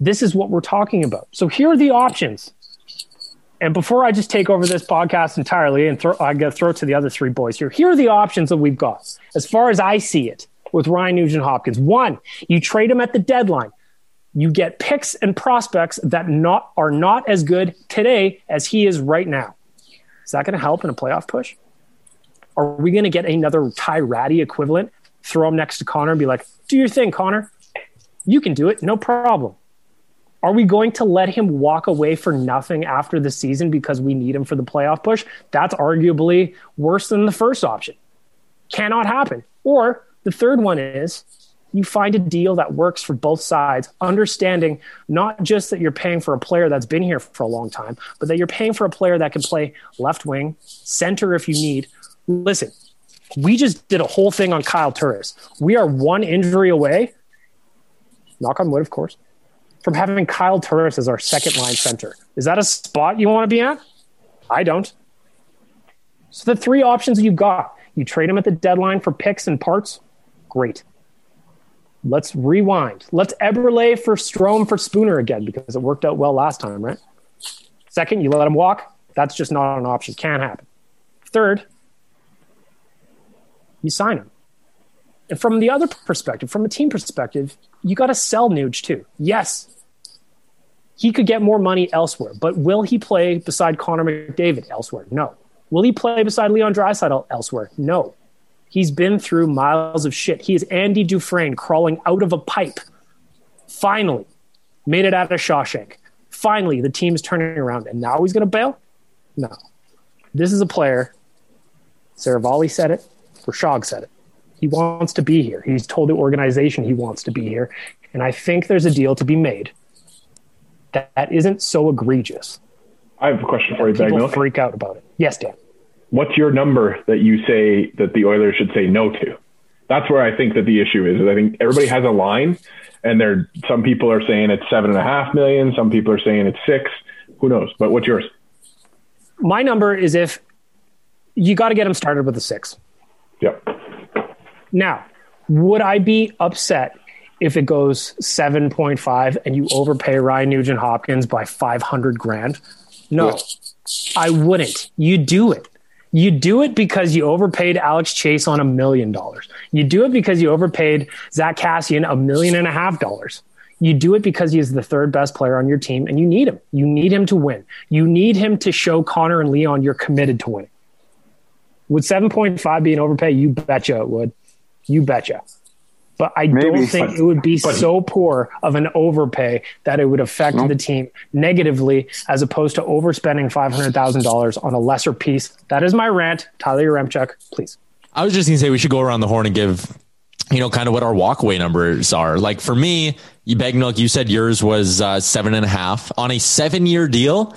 This is what we're talking about. So here are the options. And before I just take over this podcast entirely and throw, I got to throw it to the other three boys here. Here are the options that we've got, as far as I see it, with Ryan Nugent Hopkins. One, you trade him at the deadline. You get picks and prospects that not are not as good today as he is right now. Is that going to help in a playoff push? Are we going to get another Ty Rattie equivalent? Throw him next to Connor and be like, "Do your thing, Connor. You can do it, no problem." Are we going to let him walk away for nothing after the season because we need him for the playoff push? That's arguably worse than the first option. Cannot happen. Or the third one is you find a deal that works for both sides, understanding not just that you're paying for a player that's been here for a long time, but that you're paying for a player that can play left wing, center if you need. Listen, we just did a whole thing on Kyle Turris. We are one injury away, knock on wood, of course, from having Kyle Turris as our second line center. Is that a spot you want to be at? I don't. So the three options you've got, you trade him at the deadline for picks and parts. Great. Let's rewind. Let's Eberle for Strome for Spooner again because it worked out well last time, right? Second, you let him walk. That's just not an option. Can't happen. Third, you sign him. And from the other perspective, from a team perspective, you got to sell Nuge too. Yes, he could get more money elsewhere, but will he play beside Connor McDavid elsewhere? No. Will he play beside Leon Draisaitl elsewhere? No. He's been through miles of shit. He is Andy Dufresne crawling out of a pipe Finally, made it out of Shawshank. Finally, the team's turning around, and now he's going to bail? No. This is a player. Saravalli said it. Rishaug said it. He wants to be here. He's told the organization he wants to be here. And I think there's a deal to be made that, that isn't so egregious. I have a question for you, People freak out about it. Yes, Dan. What's your number that you say that the Oilers should say no to? That's where I think that the issue is. is I think everybody has a line, and there some people are saying it's seven and a half million. Some people are saying it's six. Who knows? But what's yours? My number is if you got to get him started with a six. Yep. Now, would I be upset if it goes 7.5 and you overpay Ryan Nugent Hopkins by 500 grand? No, I wouldn't. You do it. You do it because you overpaid Alex Chiasson a million dollars. You do it because you overpaid Zack Kassian a million and a half dollars. You do it because he is the third best player on your team and you need him. You need him to win. You need him to show Connor and Leon you're committed to winning. Would 7.5 be an overpay? You betcha it would. You betcha. But I Maybe. don't think But- it would be but- so poor of an overpay that it would affect the team negatively as opposed to overspending $500,000 on a lesser piece. That is my rant. Tyler Yaremchuk, please. I was just gonna say we should go around the horn and give, you know, kind of what our walkaway numbers are. Like for me, you Baggedmilk. You said yours was uh, seven and a half on a seven-year deal.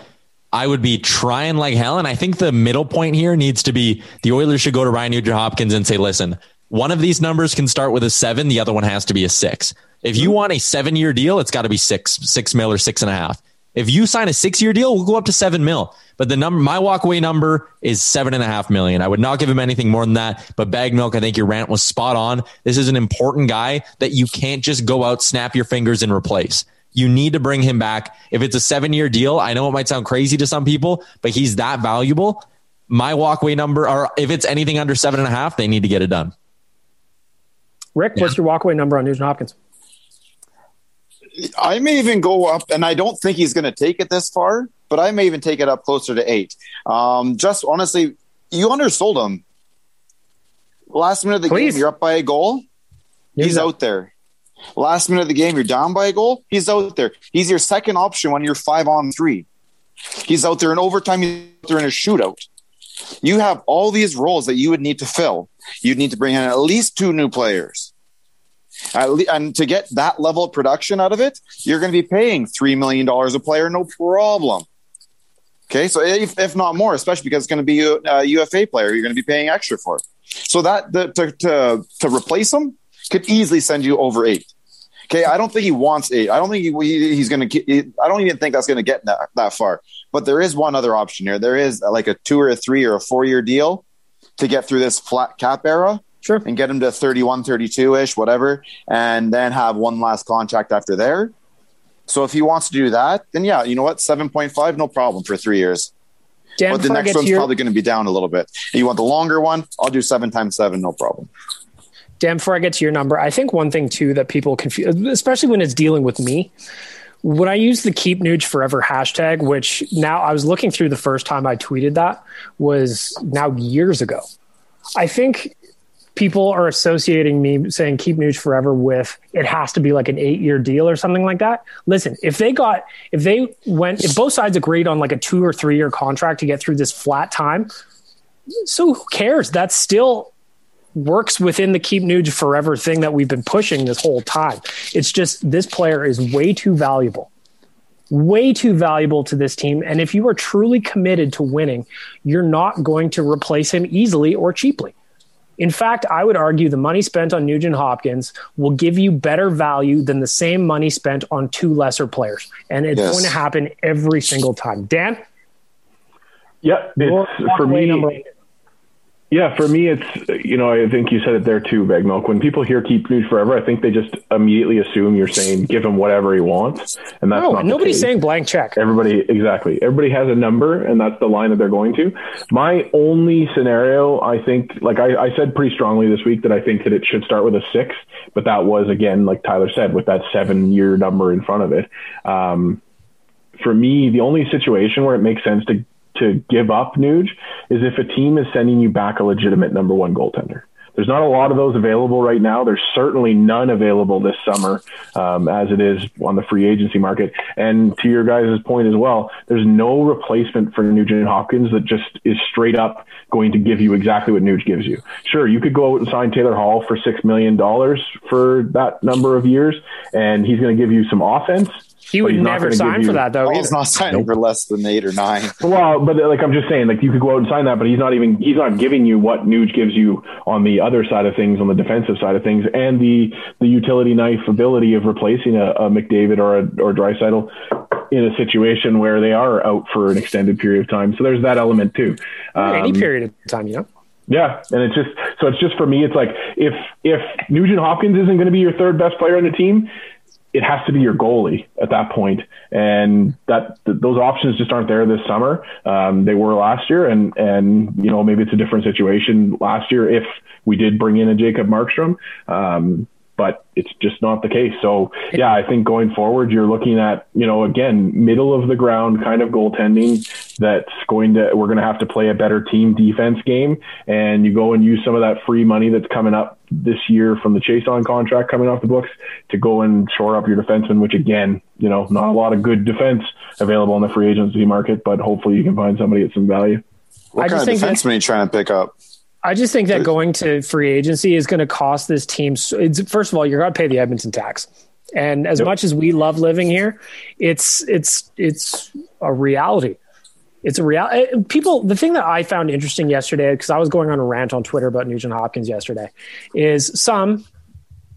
I would be trying like hell, and I think the middle point here needs to be the Oilers should go to Ryan Nugent Hopkins and say, "Listen, one of these numbers can start with a seven, the other one has to be a six. If you hmm. want a seven-year deal, it's got to be six, six mil or six and a half. If you sign a six-year deal, we'll go up to seven mil. But the number, my walkaway number is seven and a half million. I would not give him anything more than that. But Baggedmilk, I think your rant was spot on. This is an important guy that you can't just go out, snap your fingers, and replace. You need to bring him back. If it's a seven-year deal, I know it might sound crazy to some people, but he's that valuable. My walkaway number, or if it's anything under seven and a half, they need to get it done. Rick, what's your walkaway number on Nugent Hopkins? I may even go up, and I don't think he's going to take it this far, but I may even take it up closer to eight. Um, just honestly, you undersold him. Last minute of the Please. game, you're up by a goal. He's He's out there. Last minute of the game, you're down by a goal. He's out there. He's your second option when you're five on three. He's out there in overtime. He's out there in a shootout. You have all these roles that you would need to fill. You'd need to bring in at least two new players. Le- and to get that level of production out of it, you're going to be paying $3 million a player, no problem. Okay, so if, if not more, especially because it's going to be uh, a, a UFA player, you're going to be paying extra for. it. So that the, to, to, to replace him could easily send you over eight. Okay, I don't think he wants eight. I don't think he, he- he's going to. I don't even think that's going to get that, that far. But there is one other option here. There is like a two or a three or a four year deal to get through this flat cap era Sure. and get him to 31, 32 ish, whatever, and then have one last contract after there. So if he wants to do that, then yeah, you know what? 7.5, no problem for three years. Dan, but the next one's your- probably going to be down a little bit. You want the longer one? I'll do seven times seven, no problem. Dan, before I get to your number, I think one thing too that people confuse, especially when it's dealing with me, when I use the keep Nuge forever hashtag, which now I was looking through the first time I tweeted that was now years ago. I think people are associating me saying keep Nuge forever with it has to be like an eight year deal or something like that. Listen, if they got, if they went, if both sides agreed on like a two or three year contract to get through this flat time, so who cares? That's still works within the keep Nuge forever thing that we've been pushing this whole time. It's just this player is way too valuable. Way too valuable to this team. And if you are truly committed to winning, you're not going to replace him easily or cheaply. In fact, I would argue the money spent on Nugent Hopkins will give you better value than the same money spent on two lesser players. And it's Yes. going to happen every single time. Dan? Yeah, it's for walkaway me. Yeah, for me, it's you know I think you said it there too, Baggedmilk. When people hear "keep Nuge forever," I think they just immediately assume you're saying give him whatever he wants, and that's No, not nobody's saying blank check. Everybody, exactly. Everybody has a number, and that's the line that they're going to. My only scenario, I think, like I, I said pretty strongly this week, that I think that it should start with a six, but that was again, like Tyler said, with that seven-year number in front of it. Um, for me, the only situation where it makes sense to to give up Nuge is if a team is sending you back a legitimate number one goaltender. There's not a lot of those available right now. There's certainly none available this summer, um, as it is on the free agency market. And to your guys' point as well, there's no replacement for Nugent Hopkins that just is straight up going to give you exactly what Nuge gives you. Sure, you could go out and sign Taylor Hall for six million dollars for that number of years, and he's going to give you some offense. He would never sign for that though. He's not signing nope. for less than eight or nine. [laughs] Well, but like I'm just saying, like you could go out and sign that, but he's not even he's not giving you what Nuge gives you on the other side of things, on the defensive side of things, and the the utility knife ability of replacing a, a McDavid or a or Draisaitl in a situation where they are out for an extended period of time. So there's that element too. Um, Any period of time, you know. Yeah, and it's just so it's just for me. It's like if if Nugent Hopkins isn't going to be your third best player on the team, it has to be your goalie at that point, and that th- those options just aren't there this summer. Um, they were last year, and and you know maybe it's a different situation last year if we did bring in a Jacob Markstrom. Um, but it's just not the case. So yeah, I think going forward, you're looking at, you know, again, middle of the ground kind of goaltending that's going to, we're going to have to play a better team defense game. And you go and use some of that free money that's coming up this year from the Chiasson contract coming off the books to go and shore up your defenseman, which again, you know, not a lot of good defense available in the free agency market, but hopefully you can find somebody at some value. What I kind of defenseman are you trying to pick up? I just think that going to free agency is going to cost this team. first of all, you're going to pay the Edmonton tax, and as yep. much as we love living here, it's it's it's a reality. It's a real eh, people. The thing that I found interesting yesterday, because I was going on a rant on Twitter about Nugent Hopkins yesterday, is some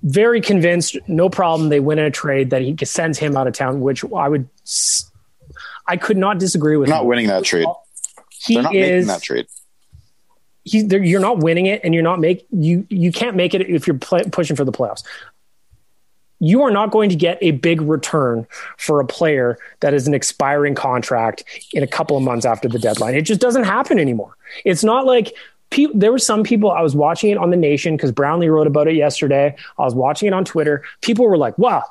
very convinced, no problem, they win in a trade that he sends him out of town, which I would, I could not disagree with. Not him. winning that trade. He They're not is, making that trade he, you're not winning it and you're not make you you can't make it if you're play, pushing for the playoffs. You are not going to get a big return for a player that is an expiring contract in a couple of months after the deadline. It just doesn't happen anymore. It's not like there were some people i was watching it on the nation because brownlee wrote about it yesterday. I was watching it on twitter. People were like wow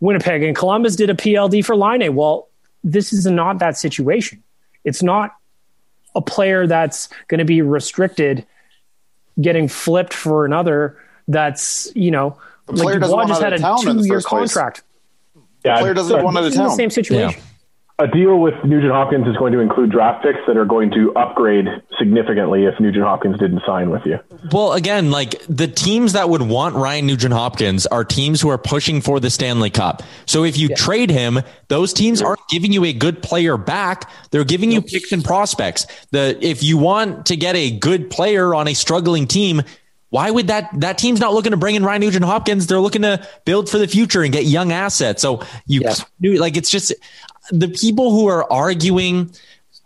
winnipeg and columbus did a pld for Laine well this is not that situation. It's not a player that's going to be restricted getting flipped for another that's you know the player like Dubois just had a two-year contract. Yeah, the player doesn't want out of town. The same situation. Yeah a deal with Nugent Hopkins is going to include draft picks that are going to upgrade significantly if Nugent Hopkins didn't sign with you. Well, again, like the teams that would want Ryan Nugent Hopkins are teams who are pushing for the Stanley Cup. So if you yeah. trade him, those teams aren't giving you a good player back. They're giving you picks and prospects. The if you want to get a good player on a struggling team, why would that that team's not looking to bring in Ryan Nugent Hopkins? They're looking to build for the future and get young assets. So you yes. like it's just the people who are arguing,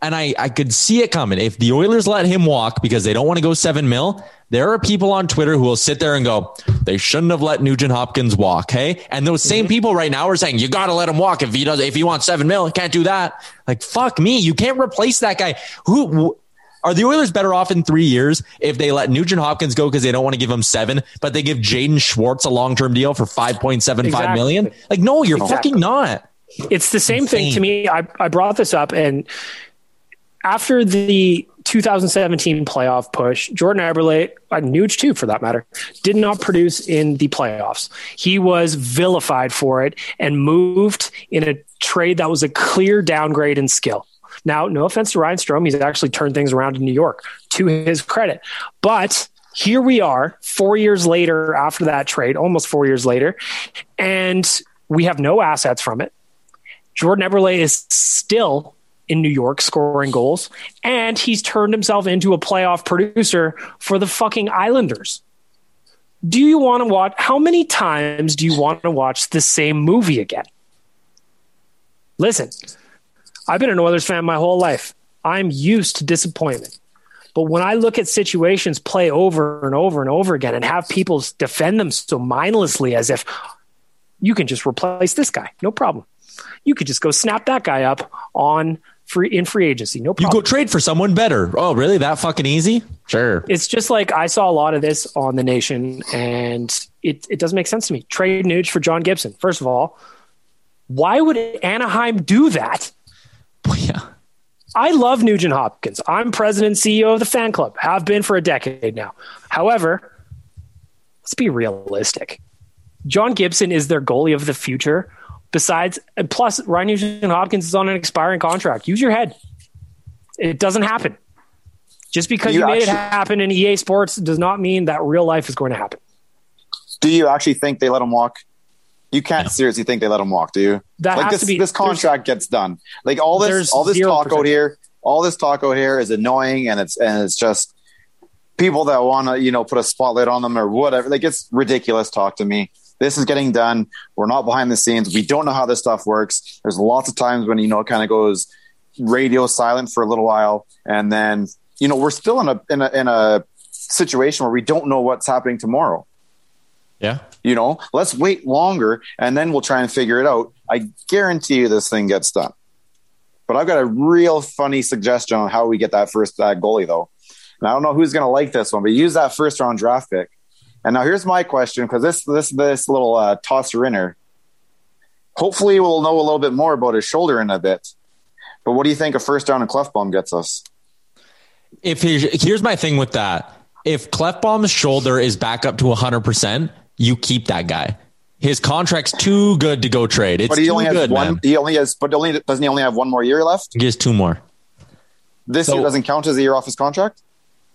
and I, I could see it coming. If the Oilers let him walk because they don't want to go seven mil, there are people on Twitter who will sit there and go, they shouldn't have let Nugent Hopkins walk. Hey. And those same mm-hmm. people right now are saying, you got to let him walk. If he does, if he wants seven mil, can't do that. Like, fuck me. You can't replace that guy. Who, are the Oilers better off in three years if they let Nugent Hopkins go because they don't want to give him seven, but they give Jaden Schwartz a long term deal for five point seven five million? exactly. Like, no, you're exactly. fucking not. It's the same Insane. thing to me. I, I brought this up, and after the 2017 playoff push, Jordan Eberle, uh, Nuge too for that matter, did not produce in the playoffs. He was vilified for it and moved in a trade that was a clear downgrade in skill. Now, no offense to Ryan Strome, he's actually turned things around in New York to his credit. But here we are, four years later after that trade, almost four years later, and we have no assets from it. Jordan Eberle is still in New York scoring goals, and he's turned himself into a playoff producer for the fucking Islanders. Do you want to watch? How many times do you want to watch the same movie again? Listen, I've been an Oilers fan my whole life. I'm used to disappointment. But when I look at situations play over and over and over again and have people defend them so mindlessly as if you can just replace this guy, no problem you could just go snap that guy up on free in free agency. No problem. You go trade for someone better. Oh, really? That fucking easy? Sure. It's just like I saw a lot of this on the nation and it, it doesn't make sense to me. Trade Nuge for John Gibson. First of all, why would Anaheim do that? Yeah. I love Nugent Hopkins. I'm president CEO of the fan club, have been for a decade now. However, let's be realistic. John Gibson is their goalie of the future. Besides, plus, Ryan Nugent Hopkins is on an expiring contract. Use your head. It doesn't happen. Just because You you, made actually- it happen in EA Sports does not mean that real life is going to happen. Do you actually think they let him walk? You can't seriously think they let him walk, do you? That like has this, to be- this contract gets done. Like all this, all this 0%. talk out here, all this talk out here is annoying, and it's and it's just people that want to you know put a spotlight on them or whatever. Like it's ridiculous talk to me. This is getting done. We're not behind the scenes. We don't know how this stuff works. There's lots of times when you know it kind of goes radio silent for a little while, and then you know we're still in a in a in a situation where we don't know what's happening tomorrow. Yeah. You know, let's wait longer and then we'll try and figure it out. I guarantee you this thing gets done. But I've got a real funny suggestion on how we get that first uh, goalie, though. And I don't know who's going to like this one, but use that first round draft pick. And now here's my question because this this this little uh, tosser inner. Hopefully, we'll know a little bit more about his shoulder in a bit. But what do you think a first round and Klefbom gets us? if his, here's my thing with that. If Klefbom's shoulder is back up to 100%, you keep that guy. His contract's too good to go trade. It's but he too only has good, one. man. He only has, but only doesn't he only have one more year left? He has two more. This So- year doesn't count as a year off his contract.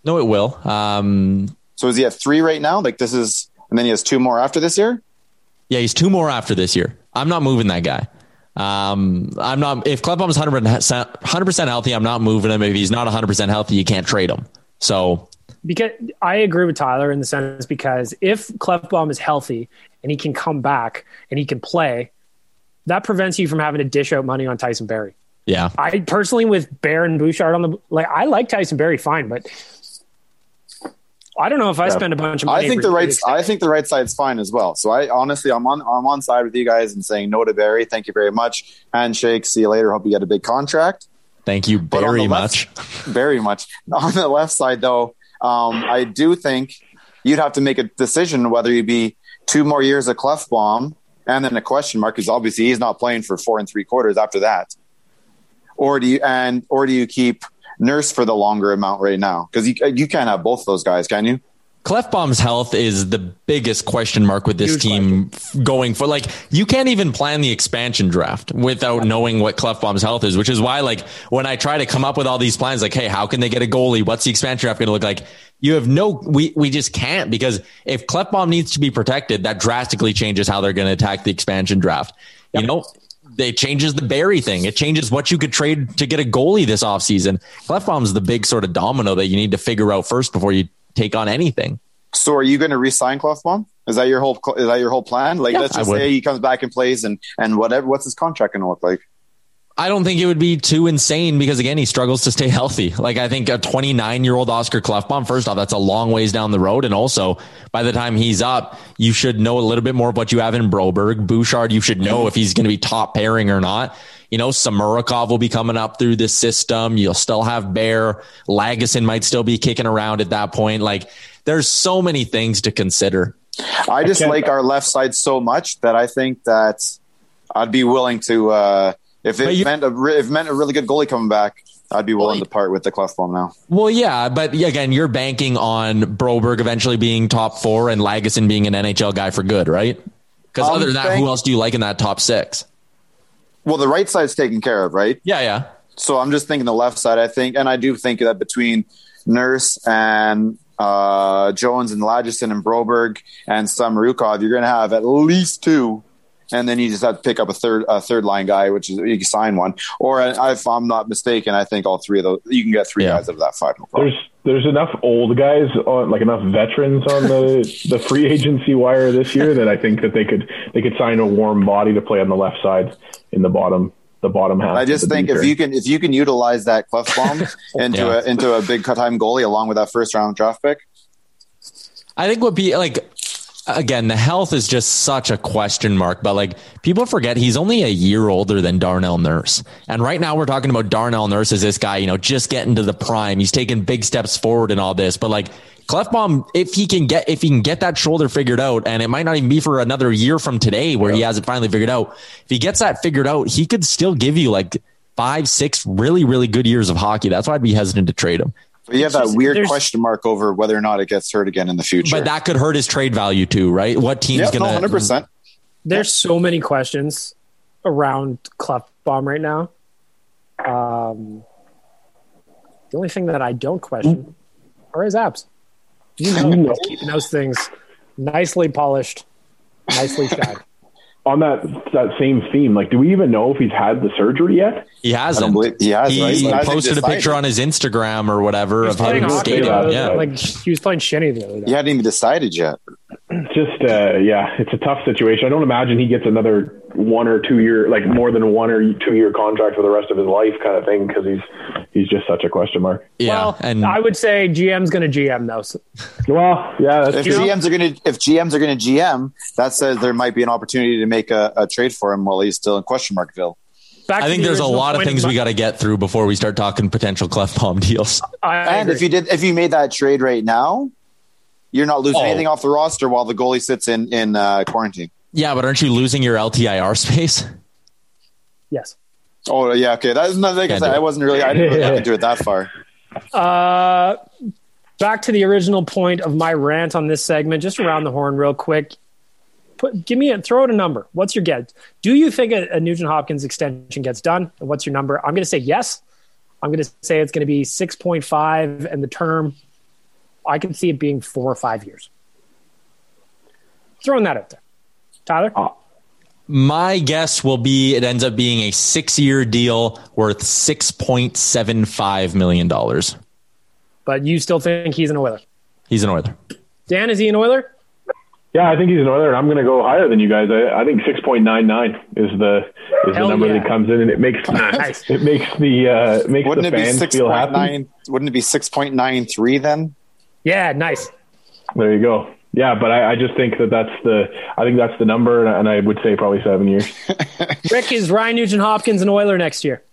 No, it will. Um, So is he at three right now? Like this is, and then he has two more after this year. yeah, he's two more after this year. I'm not moving that guy. Um, I'm not. If Klefbom's 100 percent healthy, I'm not moving him. If he's not 100 percent healthy, you can't trade him. So Because I agree with Tyler in the sense because if Klefbom is healthy and he can come back and he can play, that prevents you from having to dish out money on Tyson Barrie. yeah, I personally with Bear and Bouchard on the like I like Tyson Barrie fine, but I don't know if I spend a bunch of money. I think the right. I think the right side's fine as well. So I honestly, I'm on. I'm on side with you guys and saying no to Barrie. Thank you very much. Handshake. See you later. Hope you get a big contract. thank you very much. left- [laughs] Very much. On the left side, though, um, I do think you'd have to make a decision whether you be two more years of bomb, and then a question mark because obviously he's not playing for four and three quarters after that, or do you and or do you keep Nurse for the longer amount right now? Because you you can't have both those guys, can you? Klefbom's health is the biggest question mark with this Huge team f- going for like you can't even plan the expansion draft without knowing what Klefbom's health is, which is why like when I try to come up with all these plans, like, hey, how can they get a goalie? What's the expansion draft going to look like? You have no, we we just can't because if Klefbom needs to be protected, that drastically changes how they're going to attack the expansion draft. You know, it changes the Barrie thing. It changes what you could trade to get a goalie this offseason. Klefbom's the big sort of domino that you need to figure out first before you take on anything. So are you going to resign Klefbom? Is that your whole is that your whole plan? Like Yeah, let's just say he comes back and plays and and whatever. What's his contract going to look like? I don't think it would be too insane because again, he struggles to stay [laughs] healthy. Like I think a 29 year old Oscar Klefbom, first off, that's a long ways down the road. And also by the time he's up, you should know a little bit more of what you have in Broberg. Bouchard, you should know if he's going to be top pairing or not. You know, Samorukov will be coming up through this system. You'll still have Bear. Lagesson might still be kicking around at that point. Like there's so many things to consider. I just can't- like our left side so much that I think that I'd be willing to uh, if it you- meant a re- if meant a really good goalie coming back, I'd be willing Well, to part with the Klefbom now. Well, yeah, but again, you're banking on Broberg eventually being top four and Lagesson being an NHL guy for good, right? Because Um, other than that, thank- who else do you like in that top six? Well, the right side's taken care of, right? Yeah, yeah. So I'm just thinking the left side. I think, and I do think that between Nurse and uh, Jones and Lagesson and Broberg and Samorukov, you're going to have at least two, and then you just have to pick up a third a third line guy, which is you can sign one. Or uh, if I'm not mistaken, I think all three of those you can get three Yeah. guys out of that five. No. There's there's enough old guys on like enough veterans on the the free agency wire this year that I think that they could they could sign a warm body to play on the left side in the bottom the bottom half. I just think if you can if you can utilize that Klefbom [laughs] into Yeah. a into a big cut time goalie along with that first round draft pick, I think would be like again, the health is just such a question mark, but like people forget he's only a year older than Darnell Nurse. And right now we're talking about Darnell Nurse as this guy, you know, just getting to the prime. He's taking big steps forward and all this, but like Klefbom, if he can get if he can get that shoulder figured out, and it might not even be for another year from today where he has it finally figured out. If he gets that figured out, he could still give you like five, six really, really good years of hockey. That's why I'd be hesitant to trade him. But you have that just- weird question mark over whether or not it gets hurt again in the future. But that could hurt his trade value too, right? What team's yeah, gonna? hundred percent. There's so many questions around Klefbom right now. Um, the only thing that I don't question are his abs. You know, he's [laughs] keeping those things nicely polished, nicely shag. [laughs] On that that same theme, like, do we even know if he's had the surgery yet? He hasn't. believe he has. right? He He posted a picture on his Instagram or whatever of how playing he was skating. Yeah. Like he was playing shinny the other day. He hadn't even decided yet. Just uh, yeah, it's a tough situation. I don't imagine he gets another one or two year, like more than one or two year contract for the rest of his life, kind of thing, because he's he's just such a question mark. yeah. Well, and I would say GM's going to GM though. So Well, yeah, that's If true. GMs are going to if GMs are going to GM, that says there might be an opportunity to make a, a trade for him while he's still in question markville. back I think the there's a lot of things my- we got to get through before we start talking potential Klefbom deals. I, I And if you did, if you made that trade right now, you're not losing Oh. anything off the roster while the goalie sits in in uh, quarantine. Yeah, but aren't you losing your LTIR space? yes. Oh yeah, okay. That's not like I said. I wasn't really. I didn't really have to do it that far. [laughs] Uh, back to the original point of my rant on this segment, just around the horn, real quick. Put, give me a throw out a number. What's your get? Do you think a, a Nugent Hopkins extension gets done? And what's your number? I'm going to say yes. I'm going to say it's going to be 6.5, and the term, I can see it being four or five years. Throwing that out there. Tyler? My guess will be it ends up being a six year deal worth $6.75 million. But you still think he's an Oiler? He's an Oiler. Dan, is he an Oiler? Yeah, I think he's an Oiler, and I'm going to go higher than you guys. I, I think 6.99 is the is Hell the number yeah. that comes in, and it makes [laughs] Nice. it makes the uh, makes Wouldn't the fans feel happy. Wouldn't it be six point nine three then? Yeah, nice. There you go. Yeah, but I, I just think that that's the I think that's the number, and, and I would say probably seven years. [laughs] Rick, is Ryan Nugent Hopkins an Oiler next year?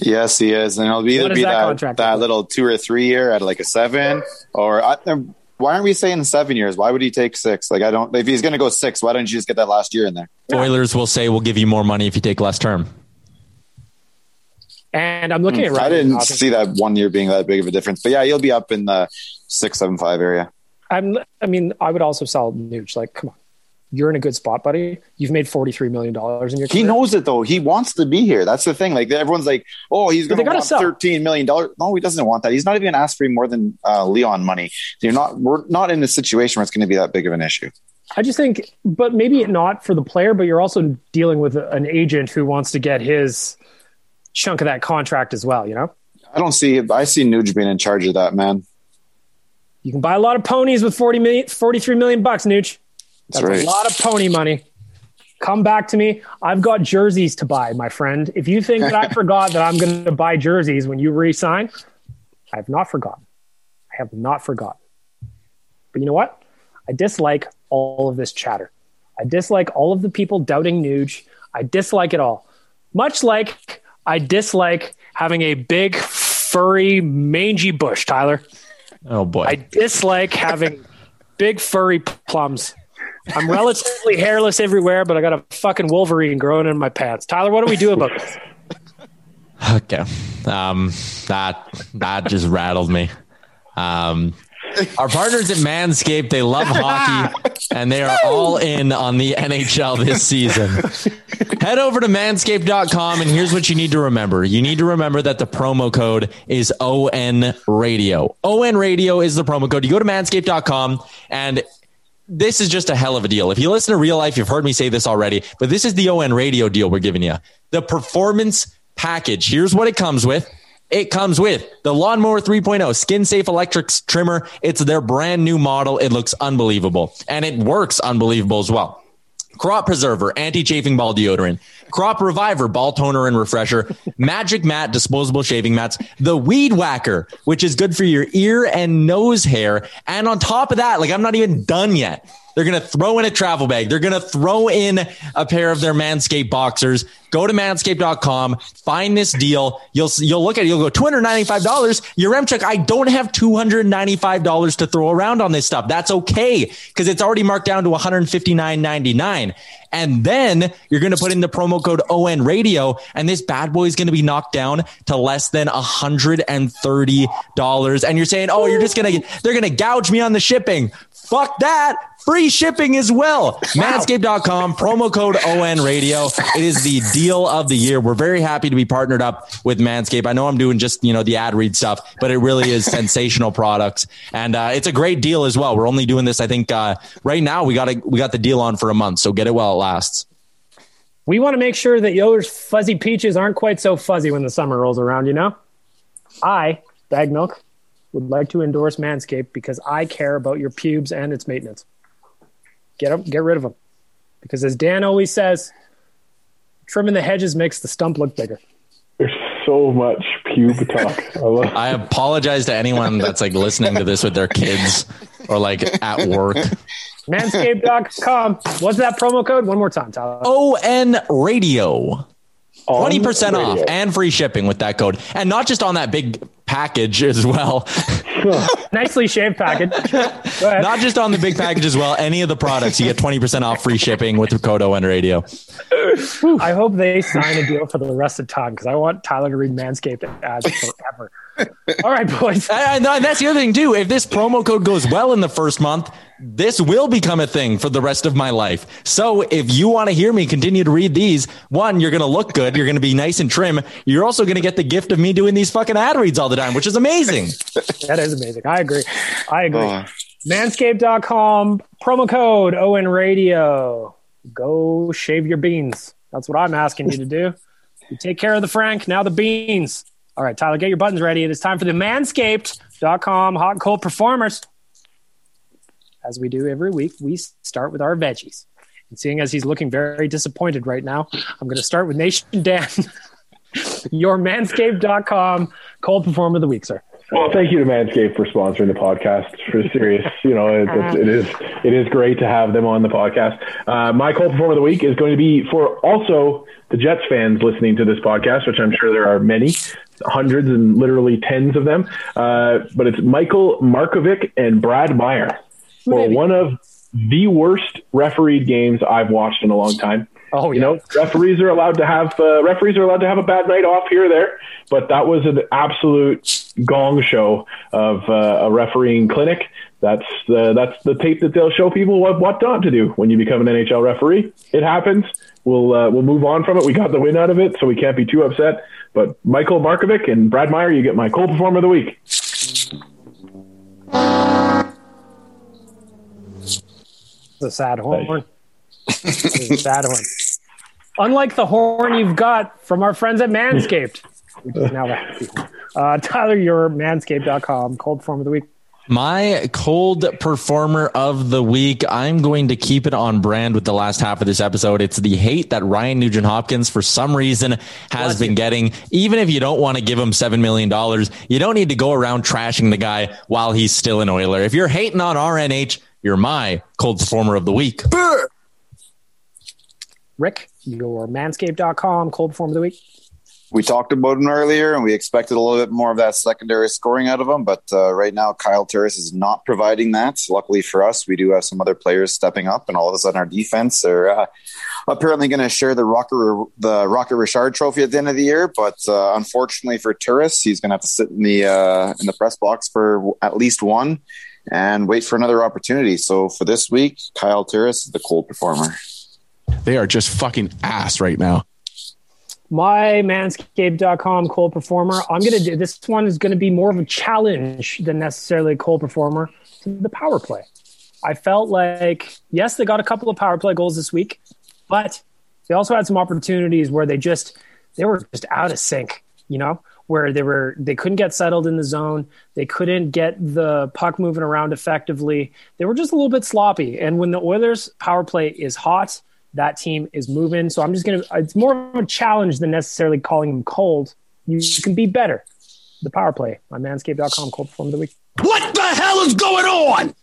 Yes, he is, and it'll be either be that that that little two or three year at like a seven, or I, um, why aren't we saying seven years? Why would he take six? Like I don't. If he's going to go six, why don't you just get that last year in there? Oilers will say we'll give you more money if you take less term. And I'm looking at Ryan Hmm. I didn't Hopkins. see that one year being that big of a difference, but yeah, he'll be up in the six, seven, five area. I'm, I mean, I would also sell Nuge. Like, come on, you're in a good spot, buddy. You've made forty three million dollars in your. He career. knows it though. He wants to be here. That's the thing. Like everyone's like, "Oh, he's going to want sell. thirteen million dollars." No, he doesn't want that. He's not even going to ask for more than uh, Leon money. You're not. We're not in a situation where it's going to be that big of an issue. I just think, but maybe not for the player, but you're also dealing with an agent who wants to get his chunk of that contract as well. You know, I don't see. I see Nuge being in charge of that, man. You can buy a lot of ponies with 40 million, 43 million bucks, Nuge. That's, That's right. a lot of pony money. Come back to me. I've got jerseys to buy, my friend. If you think that I [laughs] forgot that I'm going to buy jerseys when you re-sign, I have not forgotten. I have not forgotten. But you know what? I dislike all of this chatter. I dislike all of the people doubting Nuge. I dislike it all. Much like I dislike having a big, furry, mangy bush, Tyler. Oh boy. I dislike having big furry plums. I'm relatively hairless everywhere, but I got a fucking Wolverine growing in my pants. Tyler, what do we do about this? [laughs] Okay. Um, that that just rattled me. Um, our partners at Manscaped, they love [laughs] hockey and they are all in on the NHL this season. Head over to manscaped.com and here's what you need to remember. You need to remember that the promo code is ON Radio. ON Radio is the promo code. You go to manscaped.com and this is just a hell of a deal. If you listen to real life, you've heard me say this already, but this is the ON radio deal we're giving you. The performance package. Here's what it comes with. It comes with the Lawnmower 3.0 skin safe electric trimmer. It's their brand new model. It looks unbelievable and it works unbelievable as well. Crop Preserver, anti-chafing ball deodorant, Crop Reviver, ball toner and refresher, [laughs] Magic Mat, disposable shaving mats, the Weed Whacker, which is good for your ear and nose hair. And on top of that, like I'm not even done yet. They're going to throw in a travel bag. They're going to throw in a pair of their Manscaped boxers. Go to manscaped.com, find this deal. You'll you'll look at it, you'll go $295. Yaremchuk, I don't have $295 to throw around on this stuff. That's okay because it's already marked down to $159.99. And then you're going to put in the promo code ON radio and this bad boy is going to be knocked down to less than $130. And you're saying, oh, you're just going to, they're going to gouge me on the shipping. Fuck that. Free shipping as well. Manscaped.com, promo code ON radio. It is the deal of the year. We're very happy to be partnered up with Manscaped. I know I'm doing just, you know, the ad read stuff, but it really is sensational products. And uh, it's a great deal as well. We're only doing this, I think, uh, right now we got a, we got the deal on for a month. So get it while it lasts. We want to make sure that your fuzzy peaches aren't quite so fuzzy when the summer rolls around, you know? I, Baggedmilk, would like to endorse Manscaped because I care about your pubes and its maintenance. Get them, get rid of them. Because as Dan always says, trimming the hedges makes the stump look bigger. There's so much pube talk. [laughs] I, love- I apologize to anyone that's like listening to this with their kids or like at work. Manscaped.com. What's that promo code? One more time, Tyler. ON radio. 20% off radio. and free shipping with that code. And not just on that big package as well. Nicely shaved package. [laughs] Not just on the big package as well. Any of the products, you get 20% off free shipping with the code ON radio. I hope they sign a deal for the rest of time because I want Tyler to read Manscaped ads forever. [laughs] All right, boys. And and that's the other thing too. If this promo code goes well in the first month, this will become a thing for the rest of my life. So if you want to hear me continue to read these, one, you're going to look good. You're going to be nice and trim. You're also going to get the gift of me doing these fucking ad reads all the time, which is amazing. [laughs] That is amazing. I agree. I agree. Oh. Manscaped.com, promo code Owen Radio. Go shave your beans. That's what I'm asking you to do. You take care of the Frank, now the beans. All right, Tyler, get your buttons ready. It is time for the Manscaped.com hot and cold performers. As we do every week, we start with our veggies. And seeing as he's looking very disappointed right now, I'm going to start with Nation Dan, [laughs] your Manscaped.com cold performer of the week, sir. Well, thank you to Manscaped for sponsoring the podcast. For serious, you know, it, it is it is great to have them on the podcast. Uh, my cold performer of the week is going to be for also the Jets fans listening to this podcast, which I'm sure there are many, hundreds and literally tens of them. Uh, but it's Michael Markovic and Brad Meier for one of the worst refereed games I've watched in a long time. Oh, You know, referees are allowed to have uh, referees are allowed to have a bad night off here or there, but that was an absolute gong show of uh, a refereeing clinic. That's the that's the tape that they'll show people what what not to do when you become an NHL referee. It happens. We'll uh, we'll move on from it. We got the win out of it, so we can't be too upset. But Michael Markovic and Brad Meier, you get my cold performer of the week. It's a sad horn. It's a sad horn. Unlike the horn you've got from our friends at Manscaped, which is [laughs] now a happy horn. Uh, Tyler, your manscaped.com cold form of the week. My cold performer of the week. I'm going to keep it on brand with the last half of this episode. It's the hate that Ryan Nugent Hopkins, for some reason, has been getting. Even if you don't want to give him $7 million, you don't need to go around trashing the guy while he's still an Oiler. If you're hating on RNH, you're my cold performer of the week. Rick, your manscaped.com cold form of the week. We talked about him earlier, and we expected a little bit more of that secondary scoring out of him. But uh, right now, Kyle Turris is not providing that. Luckily for us, we do have some other players stepping up, and all of a sudden, our defense are uh, apparently going to share the Rocker the Rocket Richard Trophy at the end of the year. But uh, unfortunately for Turris, he's going to have to sit in the uh, in the press box for at least one and wait for another opportunity. So for this week, Kyle Turris is the cold performer. They are just fucking ass right now. My manscaped.com cold performer. I'm going to do this one is going to be more of a challenge than necessarily a cold performer to the power play. I felt like, yes, they got a couple of power play goals this week, but they also had some opportunities where they just, they were just out of sync, you know, where they were, they couldn't get settled in the zone. They couldn't get the puck moving around effectively. They were just a little bit sloppy. And when the Oilers power play is hot, that team is moving. So I'm just going to, it's more of a challenge than necessarily calling them cold. You, can be better. The power play on manscaped.com, cold perform of the week. What the hell is going on?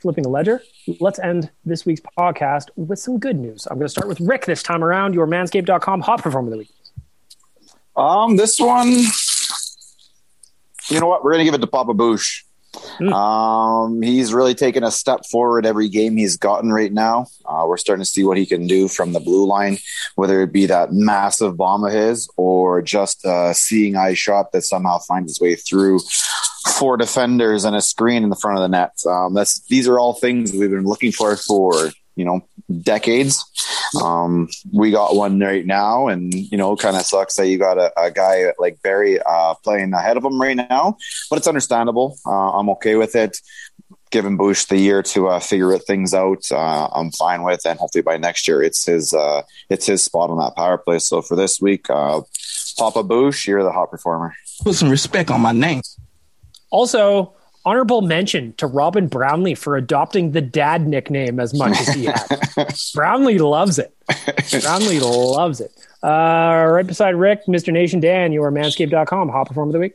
Flipping a ledger, let's end this week's podcast with some good news. I'm going to start with Rick this time around, your manscaped.com hot perform of the week. Um, this one, you know what? We're going to give it to Papa Boosh. Um, he's really taken a step forward every game he's gotten right now. Uh, we're starting to see what he can do from the blue line, whether it be that massive bomb of his or just a seeing eye shot that somehow finds its way through four defenders and a screen in the front of the net. Um, that's these are all things we've been looking for for you know decades. Um, we got one right now, and you know, kind of sucks that you got a, a guy like Barrie uh, playing ahead of him right now, but it's understandable. Uh, I'm okay with it. Giving Bush the year to uh, figure things out, uh, I'm fine with, and hopefully by next year, it's his uh, it's his spot on that power play. So for this week, uh, Papa Bush, you're the hot performer. Put some respect on my name. Also, honorable mention to Robin Brownlee for adopting the dad nickname as much as he [laughs] had. Brownlee loves it. Brownlee loves it. Uh, right beside Rick, Mr. Nation Dan, you are manscaped.com. Hot performer of the week.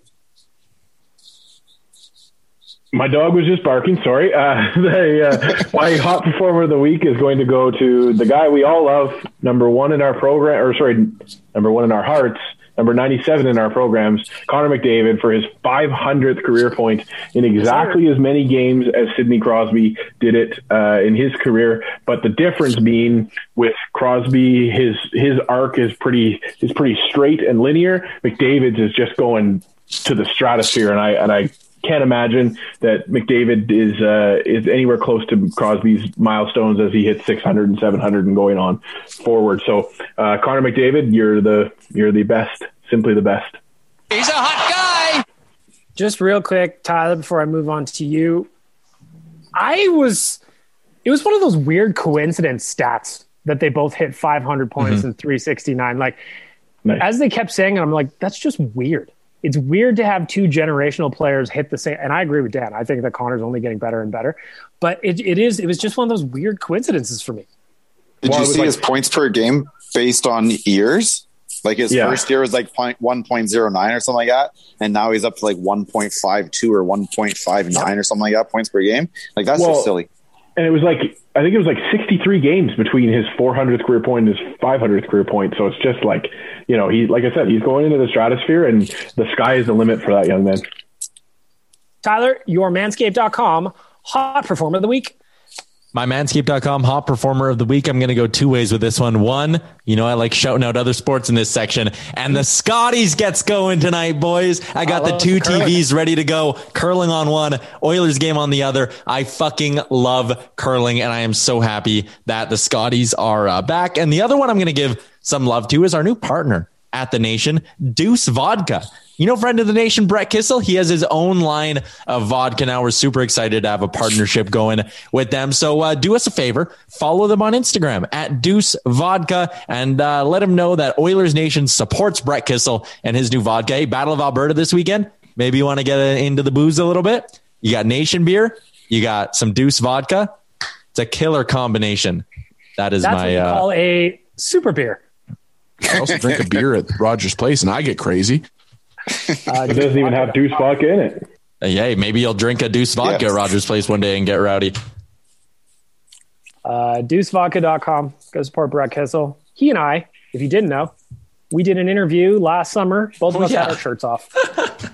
My dog was just barking. Sorry. Uh, [laughs] the, uh, my hot performer of the week is going to go to the guy we all love, number one in our program, or sorry, number one in our hearts, number 97 in our programs, Connor McDavid, for his 500th career point in exactly as many games as Sidney Crosby did it uh, in his career. But the difference being with Crosby, his his arc is pretty is pretty straight and linear. McDavid's is just going to the stratosphere, and I and I can't imagine that McDavid is uh, is anywhere close to Crosby's milestones as he hits 600 and 700 and going on forward. So, uh, Connor McDavid, you're the you're the best, simply the best. He's a hot guy. Just real quick, Tyler, before I move on to you, I was, it was one of those weird coincidence stats that they both hit 500 points Mhm. and 369. Like, Nice. as they kept saying it, I'm like, that's just weird. It's weird to have two generational players hit the same. And I agree with Dan. I think that Connor's only getting better and better. But it, it is, it was just one of those weird coincidences for me. Did Well, you see like- his points per game based on years? Like his Yeah. first year was like point one point zero nine or something like that, and now he's up to like one point five two or one point five nine or something like that points per game. Like that's Well, just silly. And it was like I think it was like 63 games between his 400th career point and his 500th career point. So it's just like you know he like I said he's going into the stratosphere and the sky is the limit for that young man. Tyler, your manscaped.com hot performer of the week. My manscaped.com hot performer of the week. I'm going to go two ways with this one. One, you know, I like shouting out other sports in this section. And the Scotties gets going tonight, boys. I got the two curling. TVs ready to go. Curling on one, Oilers game on the other. I fucking love curling and I am so happy that the Scotties are uh, back. And the other one I'm going to give some love to is our new partner at the nation, Deuce Vodka. You know, friend of the nation, Brett Kissel, he has his own line of vodka now. We're super excited to have a partnership going with them. So uh, do us a favor, follow them on Instagram at Deuce Vodka and uh, let them know that Oilers Nation supports Brett Kissel and his new vodka. Hey, Battle of Alberta this weekend. Maybe you want to get into the booze a little bit. You got Nation beer, you got some Deuce Vodka. It's a killer combination. That is That's what my. you Uh, call a super beer. I also drink a beer at Rogers Place, and I get crazy. Uh, [laughs] It doesn't even have Deuce vodka in it. Hey, maybe you'll drink a Deuce vodka Yes. at Rogers Place one day and get rowdy. uh, deucevodka.com. Go support Brett Kissel. He and I, if you didn't know, we did an interview last summer. Both of Oh, us had our shirts off. [laughs]